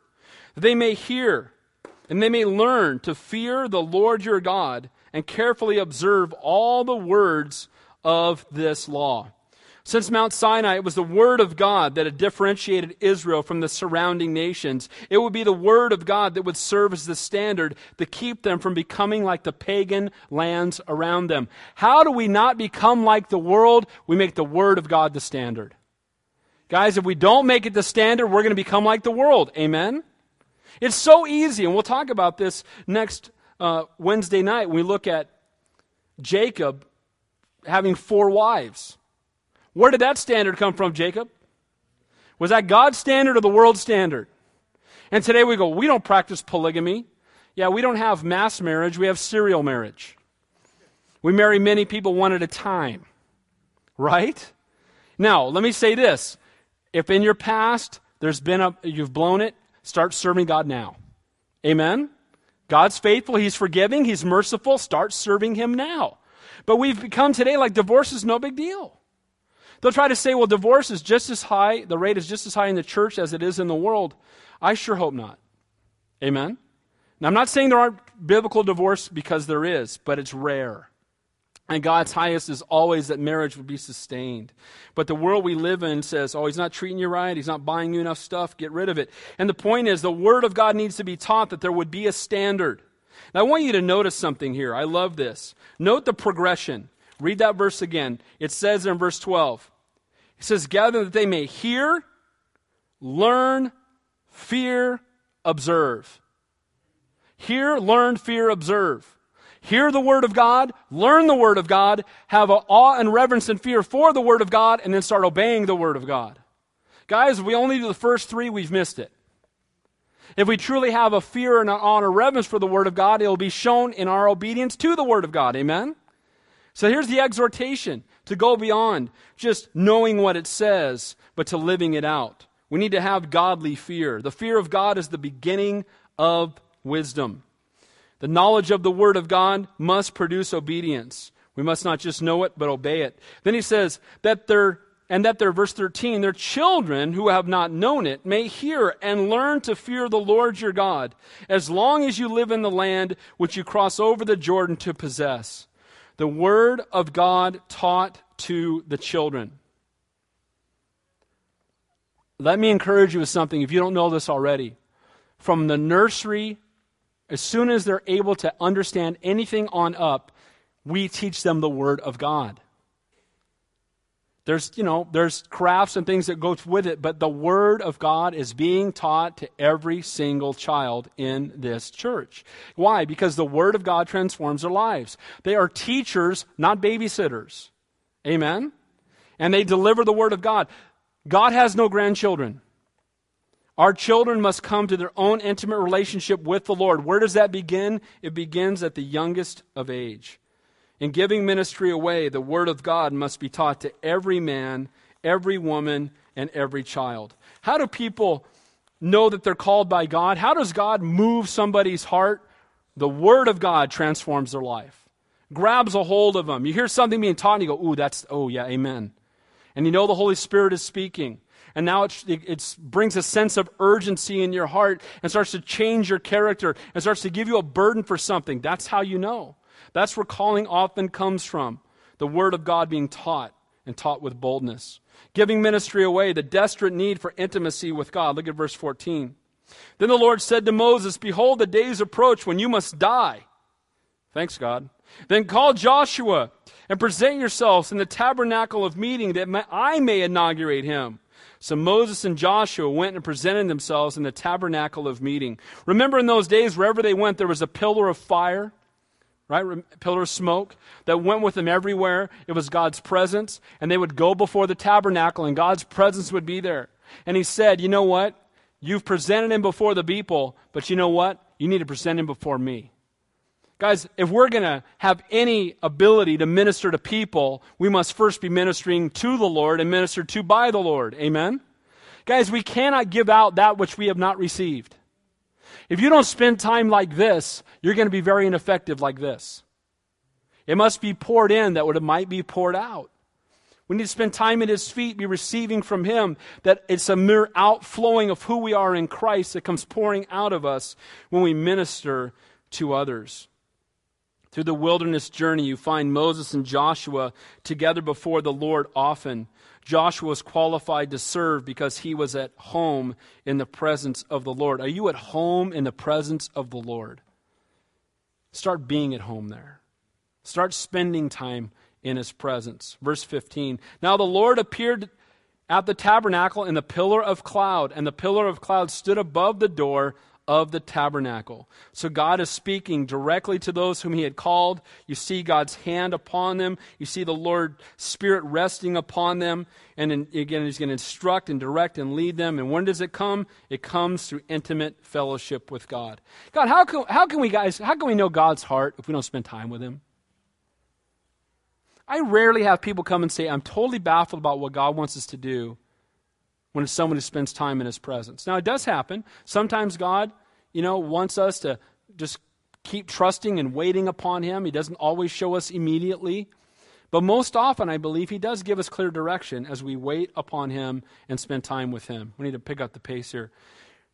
They may hear and they may learn to fear the Lord your God and carefully observe all the words of this law. Since Mount Sinai, it was the Word of God that had differentiated Israel from the surrounding nations. It would be the Word of God that would serve as the standard to keep them from becoming like the pagan lands around them. How do we not become like the world? We make the Word of God the standard. Guys, if we don't make it the standard, we're going to become like the world. Amen? It's so easy, and we'll talk about this next uh, Wednesday night when we look at Jacob having four wives. Where did that standard come from, Jacob? Was that God's standard or the world's standard? And today we go, we don't practice polygamy. Yeah, we don't have mass marriage, we have serial marriage. We marry many people one at a time. Right? Now, let me say this if in your past there's been a, you've blown it, start serving God now. Amen? God's faithful, He's forgiving, He's merciful. Start serving Him now. But we've become today like divorce is no big deal. They'll try to say, well, divorce is just as high, the rate is just as high in the church as it is in the world. I sure hope not. Amen? Now, I'm not saying there aren't biblical divorce because there is, but it's rare. And God's highest is always that marriage would be sustained. But the world we live in says, oh, he's not treating you right. He's not buying you enough stuff. Get rid of it. And the point is, the Word of God needs to be taught that there would be a standard. Now, I want you to notice something here. I love this. Note the progression. Read that verse again. It says in verse 12, it says, Gather that they may hear, learn, fear, observe. Hear, learn, fear, observe hear the Word of God, learn the Word of God, have awe and reverence and fear for the Word of God, and then start obeying the Word of God. Guys, if we only do the first three, we've missed it. If we truly have a fear and an honor reverence for the Word of God, it will be shown in our obedience to the Word of God. Amen? So here's the exhortation to go beyond just knowing what it says, but to living it out. We need to have godly fear. The fear of God is the beginning of wisdom. The knowledge of the Word of God must produce obedience. We must not just know it, but obey it. Then he says that their and that their verse 13 their children who have not known it may hear and learn to fear the lord your god as long as you live in the land which you cross over the jordan to possess the word of god taught to the children let me encourage you with something if you don't know this already from the nursery as soon as they're able to understand anything on up, we teach them the Word of God. There's, you know, there's crafts and things that go with it, but the Word of God is being taught to every single child in this church. Why? Because the Word of God transforms their lives. They are teachers, not babysitters. Amen? And they deliver the Word of God. God has no grandchildren. Our children must come to their own intimate relationship with the Lord. Where does that begin? It begins at the youngest of age. In giving ministry away, the Word of God must be taught to every man, every woman, and every child. How do people know that they're called by God? How does God move somebody's heart? The Word of God transforms their life, grabs a hold of them. You hear something being taught and you go, Ooh, that's, oh, yeah, amen. And you know the Holy Spirit is speaking. And now it, it, brings a sense of urgency in your heart and starts to change your character and starts to give you a burden for something. That's how you know. That's where calling often comes from the Word of God being taught and taught with boldness. Giving ministry away, the desperate need for intimacy with God. Look at verse 14. Then the Lord said to Moses, Behold, the days approach when you must die. Thanks, God. Then call Joshua and present yourselves in the tabernacle of meeting that I may inaugurate him. So Moses and Joshua went and presented themselves in the tabernacle of meeting. Remember in those days, wherever they went, there was a pillar of fire right? Pillar of smoke that went with them everywhere. It was God's presence. And they would go before the tabernacle, and God's presence would be there. And he said, You know what? You've presented him before the people, but you know what? You need to present him before me. Guys, if we're going to have any ability to minister to people, we must first be ministering to the Lord and ministered to by the Lord. Amen? Guys, we cannot give out that which we have not received. If you don't spend time like this, you're going to be very ineffective like this. It must be poured in that what it might be poured out. We need to spend time at His feet, be receiving from Him, that it's a mere outflowing of who we are in Christ that comes pouring out of us when we minister to others. Through the wilderness journey, you find Moses and Joshua together before the Lord often. Joshua was qualified to serve because he was at home in the presence of the Lord. Are you at home in the presence of the Lord? Start being at home there. Start spending time in his presence. Verse 15 Now the Lord appeared at the tabernacle in the pillar of cloud, and the pillar of cloud stood above the door of the tabernacle. So God is speaking directly to those whom He had called. You see God's hand upon them. You see the Lord Spirit resting upon them. And in, again, He's going to instruct and direct and lead them. And when does it come? It comes through intimate fellowship with God. God, how can, how can we guys, how can we know God's heart if we don't spend time with Him? I rarely have people come and say, I'm totally baffled about what God wants us to do when it's someone who spends time in his presence. Now, it does happen. Sometimes God, you know, wants us to just keep trusting and waiting upon him. He doesn't always show us immediately. But most often, I believe he does give us clear direction as we wait upon him and spend time with him. We need to pick up the pace here.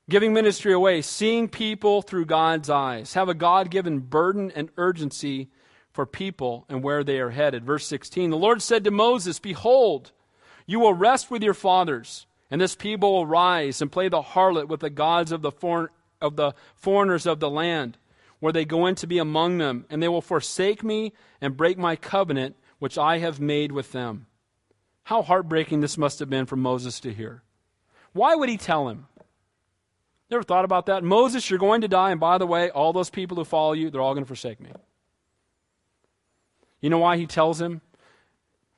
Giving ministry away, seeing people through God's eyes. Have a God given burden and urgency for people and where they are headed. Verse 16 The Lord said to Moses, Behold, you will rest with your fathers and this people will rise and play the harlot with the gods of the, foreign, of the foreigners of the land, where they go in to be among them, and they will forsake me and break my covenant which I have made with them. How heartbreaking this must have been for Moses to hear. Why would he tell him? Never thought about that? Moses, you're going to die, and by the way, all those people who follow you, they're all going to forsake me. You know why he tells him?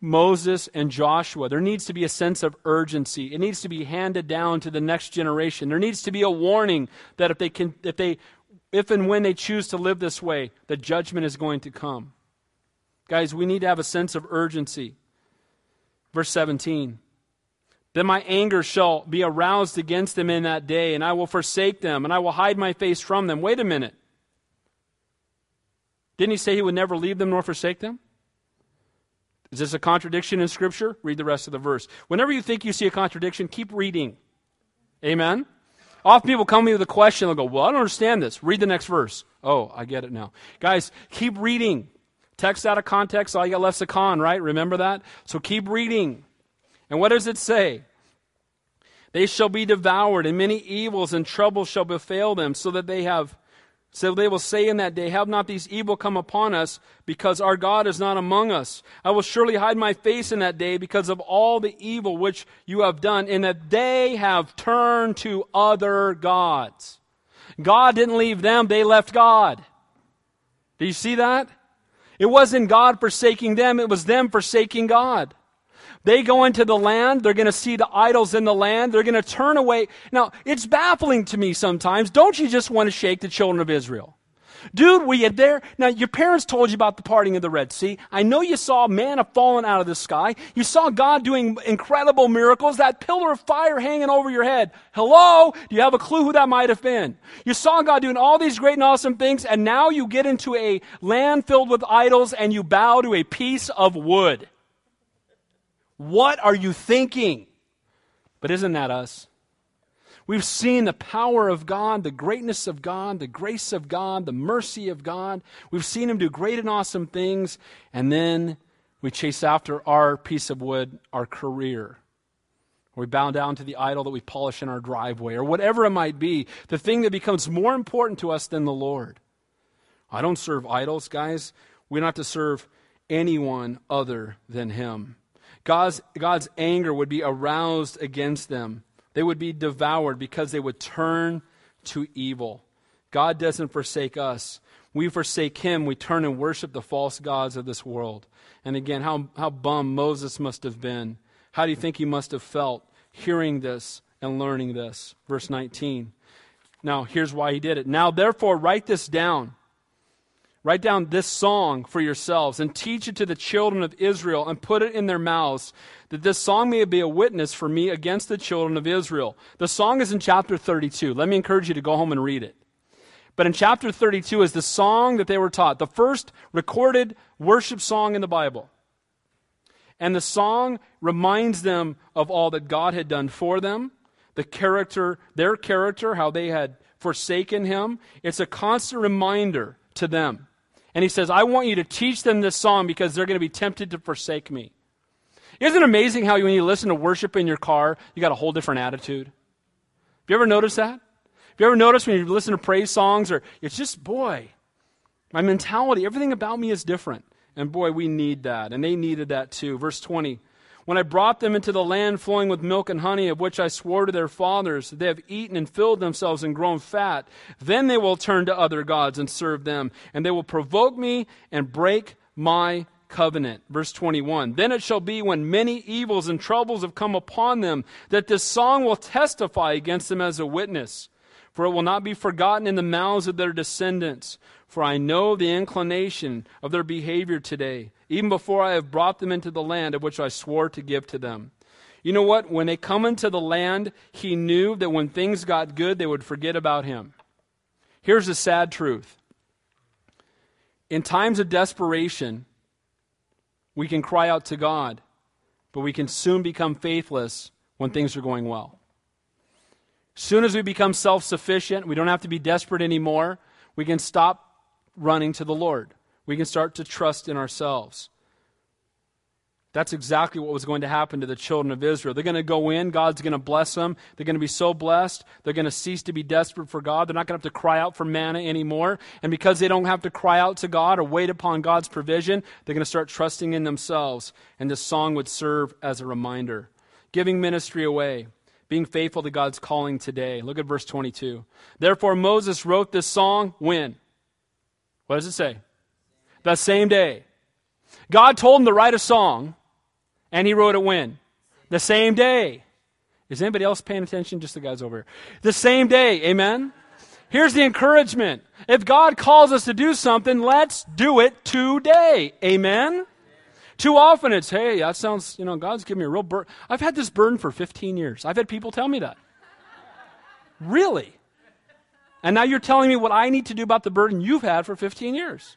Moses and Joshua. There needs to be a sense of urgency. It needs to be handed down to the next generation. There needs to be a warning that if they can if they if and when they choose to live this way, the judgment is going to come. Guys, we need to have a sense of urgency. Verse 17. Then my anger shall be aroused against them in that day, and I will forsake them, and I will hide my face from them. Wait a minute. Didn't he say he would never leave them nor forsake them? Is this a contradiction in Scripture? Read the rest of the verse. Whenever you think you see a contradiction, keep reading. Amen? Often people come to me with a question, they'll go, Well, I don't understand this. Read the next verse. Oh, I get it now. Guys, keep reading. Text out of context, all you got con, right? Remember that? So keep reading. And what does it say? They shall be devoured, and many evils and troubles shall befall them, so that they have so they will say in that day, Have not these evil come upon us, because our God is not among us. I will surely hide my face in that day because of all the evil which you have done, in that they have turned to other gods. God didn't leave them, they left God. Do you see that? It wasn't God forsaking them, it was them forsaking God. They go into the land, they're going to see the idols in the land, they're going to turn away. Now, it's baffling to me sometimes. Don't you just want to shake the children of Israel? Dude, were you there? Now, your parents told you about the parting of the Red Sea. I know you saw manna falling out of the sky. You saw God doing incredible miracles, that pillar of fire hanging over your head. Hello? Do you have a clue who that might have been? You saw God doing all these great and awesome things, and now you get into a land filled with idols and you bow to a piece of wood. What are you thinking? But isn't that us? We've seen the power of God, the greatness of God, the grace of God, the mercy of God. We've seen Him do great and awesome things, and then we chase after our piece of wood, our career. We bow down to the idol that we polish in our driveway, or whatever it might be, the thing that becomes more important to us than the Lord. I don't serve idols, guys. We don't have to serve anyone other than Him. God's, God's anger would be aroused against them. They would be devoured because they would turn to evil. God doesn't forsake us. We forsake him. We turn and worship the false gods of this world. And again, how, how bummed Moses must have been. How do you think he must have felt hearing this and learning this? Verse 19. Now, here's why he did it. Now, therefore, write this down Write down this song for yourselves and teach it to the children of Israel and put it in their mouths, that this song may be a witness for me against the children of Israel. The song is in chapter 32. Let me encourage you to go home and read it. But in chapter 32 is the song that they were taught, the first recorded worship song in the Bible. And the song reminds them of all that God had done for them, the character, their character, how they had forsaken him. It's a constant reminder to them. And he says, I want you to teach them this song because they're going to be tempted to forsake me. Isn't it amazing how when you listen to worship in your car, you got a whole different attitude? Have you ever noticed that? Have you ever noticed when you listen to praise songs or it's just, boy, my mentality, everything about me is different. And boy, we need that. And they needed that too. Verse 20 when I brought them into the land flowing with milk and honey, of which I swore to their fathers, they have eaten and filled themselves and grown fat. Then they will turn to other gods and serve them, and they will provoke me and break my covenant. Verse 21 Then it shall be when many evils and troubles have come upon them, that this song will testify against them as a witness. For it will not be forgotten in the mouths of their descendants. For I know the inclination of their behavior today even before I have brought them into the land of which I swore to give to them. You know what? When they come into the land, he knew that when things got good, they would forget about him. Here's the sad truth in times of desperation, we can cry out to God, but we can soon become faithless when things are going well. Soon as we become self sufficient, we don't have to be desperate anymore, we can stop running to the Lord we can start to trust in ourselves. That's exactly what was going to happen to the children of Israel. They're going to go in, God's going to bless them. They're going to be so blessed, they're going to cease to be desperate for God. They're not going to have to cry out for manna anymore. And because they don't have to cry out to God or wait upon God's provision, they're going to start trusting in themselves. And this song would serve as a reminder. Giving ministry away, being faithful to God's calling today. Look at verse 22. Therefore, Moses wrote this song when? What does it say? the same day. God told him to write a song, and he wrote it when? The same day. Is anybody else paying attention? Just the guys over here. The same day. Amen? Here's the encouragement. If God calls us to do something, let's do it today. Amen? Too often it's, hey, that sounds, you know, God's given me a real burden. I've had this burden for 15 years. I've had people tell me that. really? And now you're telling me what I need to do about the burden you've had for 15 years.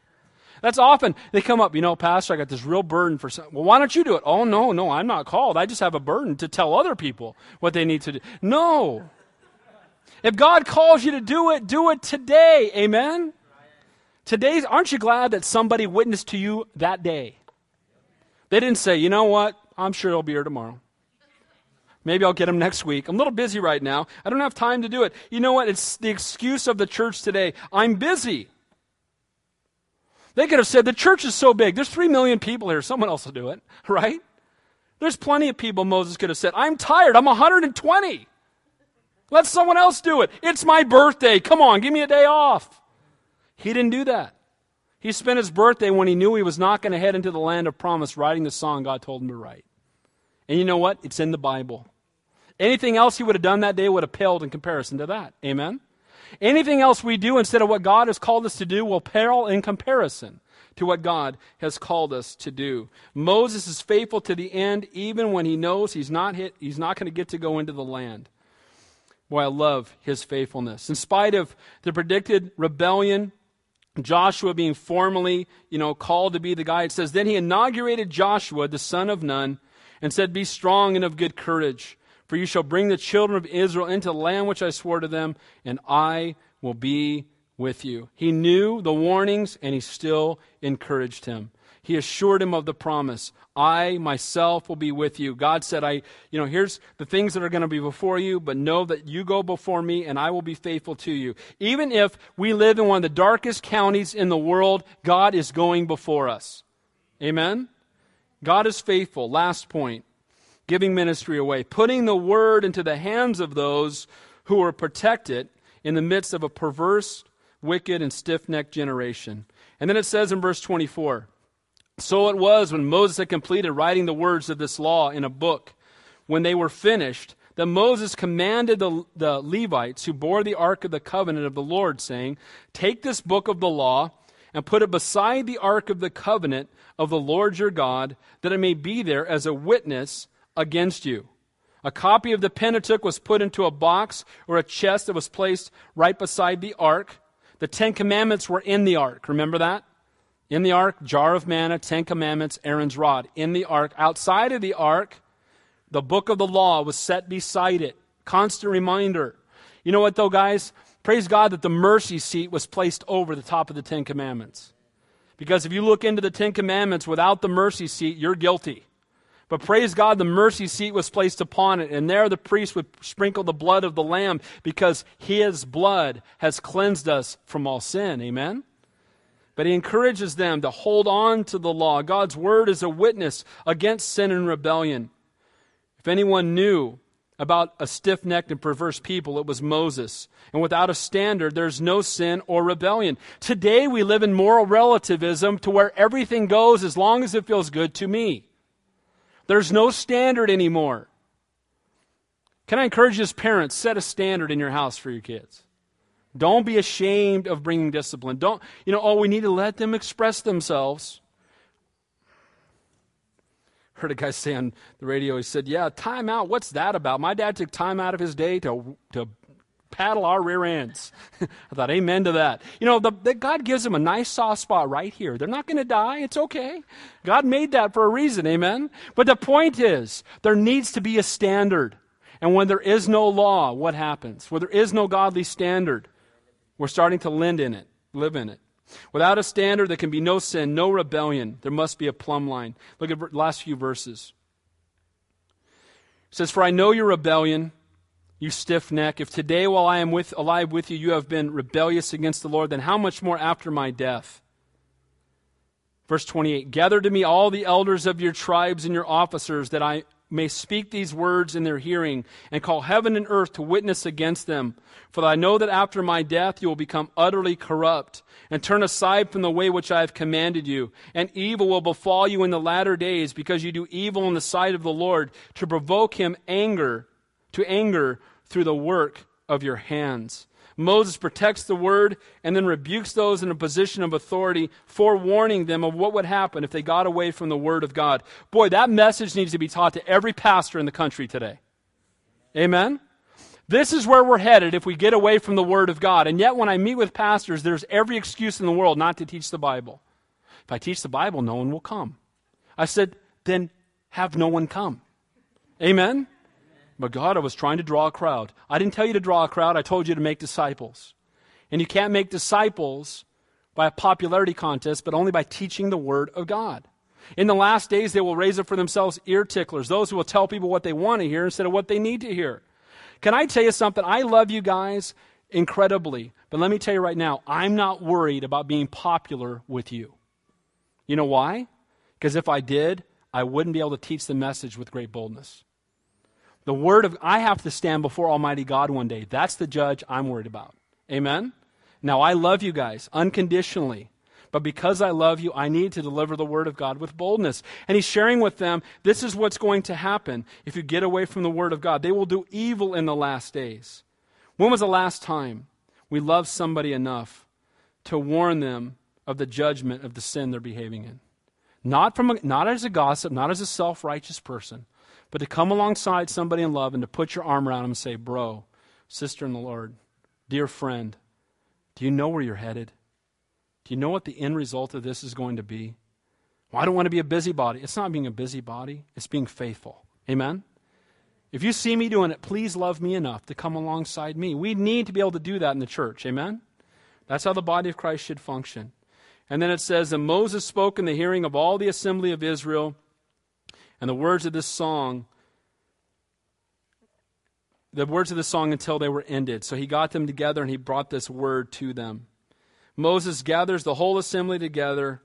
That's often they come up, you know, Pastor, I got this real burden for some. Well, why don't you do it? Oh, no, no, I'm not called. I just have a burden to tell other people what they need to do. No. If God calls you to do it, do it today. Amen? Today's, aren't you glad that somebody witnessed to you that day? They didn't say, you know what? I'm sure he'll be here tomorrow. Maybe I'll get him next week. I'm a little busy right now. I don't have time to do it. You know what? It's the excuse of the church today. I'm busy. They could have said, the church is so big. There's three million people here. Someone else will do it, right? There's plenty of people Moses could have said, I'm tired. I'm 120. Let someone else do it. It's my birthday. Come on, give me a day off. He didn't do that. He spent his birthday when he knew he was not going to head into the land of promise writing the song God told him to write. And you know what? It's in the Bible. Anything else he would have done that day would have paled in comparison to that. Amen? Anything else we do instead of what God has called us to do will pale in comparison to what God has called us to do. Moses is faithful to the end, even when he knows he's not, hit, he's not going to get to go into the land. Boy, I love his faithfulness. In spite of the predicted rebellion, Joshua being formally, you know, called to be the guy, it says, Then he inaugurated Joshua, the son of Nun, and said, Be strong and of good courage, for you shall bring the children of Israel into the land which I swore to them, and I will be with you. He knew the warnings, and he still encouraged him. He assured him of the promise. I myself will be with you. God said, I, you know, here's the things that are going to be before you, but know that you go before me and I will be faithful to you. Even if we live in one of the darkest counties in the world, God is going before us. Amen? God is faithful. Last point giving ministry away, putting the word into the hands of those who are protected in the midst of a perverse, wicked, and stiff necked generation. And then it says in verse 24, so it was when Moses had completed writing the words of this law in a book, when they were finished, that Moses commanded the, the Levites who bore the ark of the covenant of the Lord, saying, Take this book of the law and put it beside the ark of the covenant of the Lord your God, that it may be there as a witness against you. A copy of the Pentateuch was put into a box or a chest that was placed right beside the ark. The Ten Commandments were in the ark. Remember that? In the ark, jar of manna, Ten Commandments, Aaron's rod. In the ark, outside of the ark, the book of the law was set beside it. Constant reminder. You know what, though, guys? Praise God that the mercy seat was placed over the top of the Ten Commandments. Because if you look into the Ten Commandments without the mercy seat, you're guilty. But praise God, the mercy seat was placed upon it, and there the priest would sprinkle the blood of the Lamb because his blood has cleansed us from all sin. Amen? But he encourages them to hold on to the law. God's word is a witness against sin and rebellion. If anyone knew about a stiff necked and perverse people, it was Moses. And without a standard, there's no sin or rebellion. Today, we live in moral relativism to where everything goes as long as it feels good to me. There's no standard anymore. Can I encourage you as parents, set a standard in your house for your kids? Don't be ashamed of bringing discipline. Don't, you know, oh, we need to let them express themselves. Heard a guy say on the radio, he said, Yeah, time out. What's that about? My dad took time out of his day to, to paddle our rear ends. I thought, Amen to that. You know, the, the, God gives them a nice soft spot right here. They're not going to die. It's okay. God made that for a reason. Amen. But the point is, there needs to be a standard. And when there is no law, what happens? When there is no godly standard, we're starting to live in it, live in it. Without a standard, there can be no sin, no rebellion. There must be a plumb line. Look at the last few verses. It says, For I know your rebellion, you stiff neck. If today, while I am with, alive with you, you have been rebellious against the Lord, then how much more after my death? Verse 28 Gather to me all the elders of your tribes and your officers, that I may speak these words in their hearing, and call heaven and earth to witness against them. For I know that after my death you will become utterly corrupt, and turn aside from the way which I have commanded you. And evil will befall you in the latter days, because you do evil in the sight of the Lord, to provoke him anger, to anger through the work of your hands. Moses protects the word and then rebukes those in a position of authority, forewarning them of what would happen if they got away from the word of God. Boy, that message needs to be taught to every pastor in the country today. Amen? This is where we're headed if we get away from the Word of God. And yet, when I meet with pastors, there's every excuse in the world not to teach the Bible. If I teach the Bible, no one will come. I said, then have no one come. Amen? But God, I was trying to draw a crowd. I didn't tell you to draw a crowd, I told you to make disciples. And you can't make disciples by a popularity contest, but only by teaching the Word of God. In the last days, they will raise up for themselves ear ticklers, those who will tell people what they want to hear instead of what they need to hear. Can I tell you something? I love you guys incredibly, but let me tell you right now, I'm not worried about being popular with you. You know why? Because if I did, I wouldn't be able to teach the message with great boldness. The word of I have to stand before Almighty God one day. That's the judge I'm worried about. Amen. Now I love you guys unconditionally. But because I love you, I need to deliver the word of God with boldness. And he's sharing with them this is what's going to happen if you get away from the word of God. They will do evil in the last days. When was the last time we loved somebody enough to warn them of the judgment of the sin they're behaving in. Not, from a, not as a gossip, not as a self righteous person, but to come alongside somebody in love and to put your arm around them and say, Bro, sister in the Lord, dear friend, do you know where you're headed? Do you know what the end result of this is going to be? Well, I don't want to be a busybody. It's not being a busybody, it's being faithful. Amen? If you see me doing it, please love me enough to come alongside me. We need to be able to do that in the church. Amen? That's how the body of Christ should function. And then it says, And Moses spoke in the hearing of all the assembly of Israel, and the words of this song, the words of the song until they were ended. So he got them together and he brought this word to them. Moses gathers the whole assembly together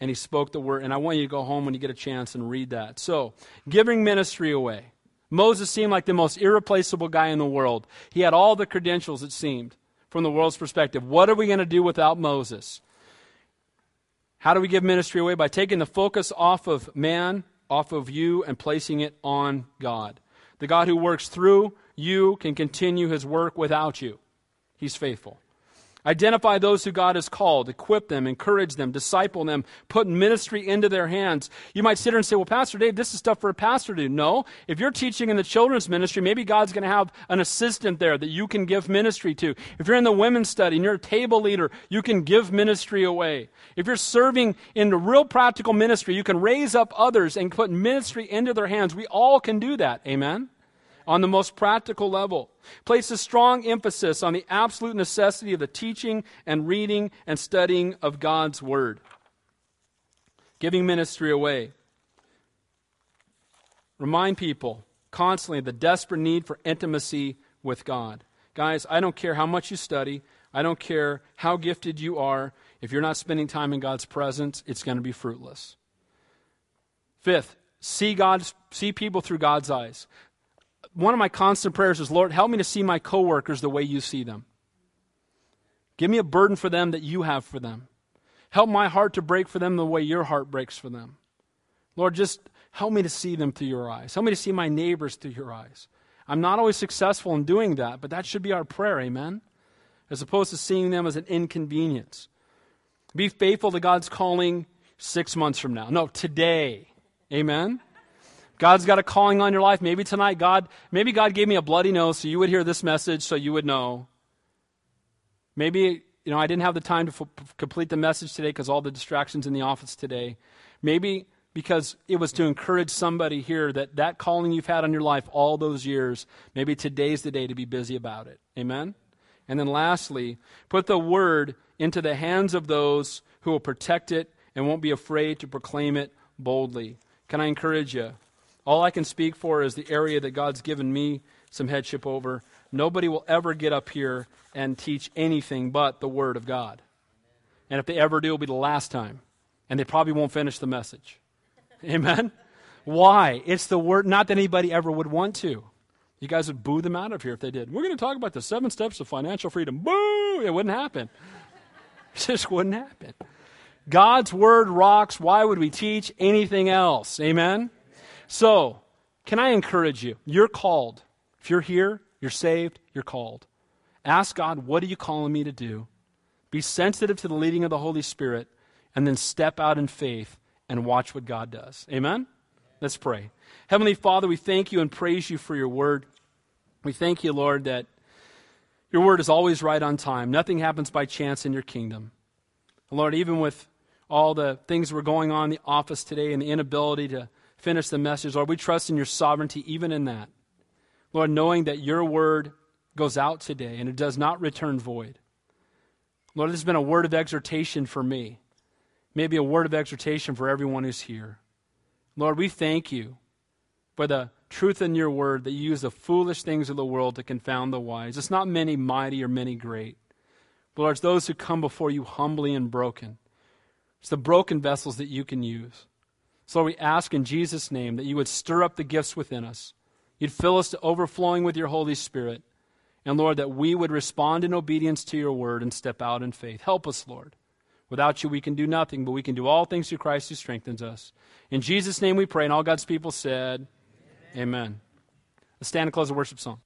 and he spoke the word. And I want you to go home when you get a chance and read that. So, giving ministry away. Moses seemed like the most irreplaceable guy in the world. He had all the credentials, it seemed, from the world's perspective. What are we going to do without Moses? How do we give ministry away? By taking the focus off of man, off of you, and placing it on God. The God who works through you can continue his work without you. He's faithful. Identify those who God has called, equip them, encourage them, disciple them, put ministry into their hands. You might sit here and say, Well, Pastor Dave, this is stuff for a pastor to do. No. If you're teaching in the children's ministry, maybe God's going to have an assistant there that you can give ministry to. If you're in the women's study and you're a table leader, you can give ministry away. If you're serving in the real practical ministry, you can raise up others and put ministry into their hands. We all can do that. Amen? On the most practical level. Places a strong emphasis on the absolute necessity of the teaching and reading and studying of God's Word. Giving ministry away. Remind people constantly the desperate need for intimacy with God. Guys, I don't care how much you study, I don't care how gifted you are. If you're not spending time in God's presence, it's going to be fruitless. Fifth, see God, see people through God's eyes one of my constant prayers is, Lord, help me to see my coworkers the way you see them. Give me a burden for them that you have for them. Help my heart to break for them the way your heart breaks for them. Lord, just help me to see them through your eyes. Help me to see my neighbors through your eyes. I'm not always successful in doing that, but that should be our prayer, amen? As opposed to seeing them as an inconvenience. Be faithful to God's calling six months from now. No, today. Amen? God's got a calling on your life. Maybe tonight, God, maybe God gave me a bloody nose so you would hear this message so you would know. Maybe, you know, I didn't have the time to f- complete the message today because all the distractions in the office today. Maybe because it was to encourage somebody here that that calling you've had on your life all those years, maybe today's the day to be busy about it. Amen? And then lastly, put the word into the hands of those who will protect it and won't be afraid to proclaim it boldly. Can I encourage you? All I can speak for is the area that God's given me some headship over. Nobody will ever get up here and teach anything but the Word of God. And if they ever do, it'll be the last time. And they probably won't finish the message. Amen? Why? It's the Word, not that anybody ever would want to. You guys would boo them out of here if they did. We're going to talk about the seven steps of financial freedom. Boo! It wouldn't happen. It just wouldn't happen. God's Word rocks. Why would we teach anything else? Amen? So, can I encourage you? You're called. If you're here, you're saved, you're called. Ask God, what are you calling me to do? Be sensitive to the leading of the Holy Spirit, and then step out in faith and watch what God does. Amen? Let's pray. Heavenly Father, we thank you and praise you for your word. We thank you, Lord, that your word is always right on time. Nothing happens by chance in your kingdom. Lord, even with all the things that were going on in the office today and the inability to finish the message, Lord, we trust in your sovereignty even in that. Lord, knowing that your word goes out today and it does not return void. Lord, this has been a word of exhortation for me, maybe a word of exhortation for everyone who's here. Lord, we thank you for the truth in your word that you use the foolish things of the world to confound the wise. It's not many mighty or many great, but Lord, it's those who come before you humbly and broken. It's the broken vessels that you can use. So we ask in Jesus' name that you would stir up the gifts within us. You'd fill us to overflowing with your Holy Spirit. And Lord, that we would respond in obedience to your word and step out in faith. Help us, Lord. Without you, we can do nothing, but we can do all things through Christ who strengthens us. In Jesus' name we pray, and all God's people said, Amen. Amen. Let's stand and close the worship song.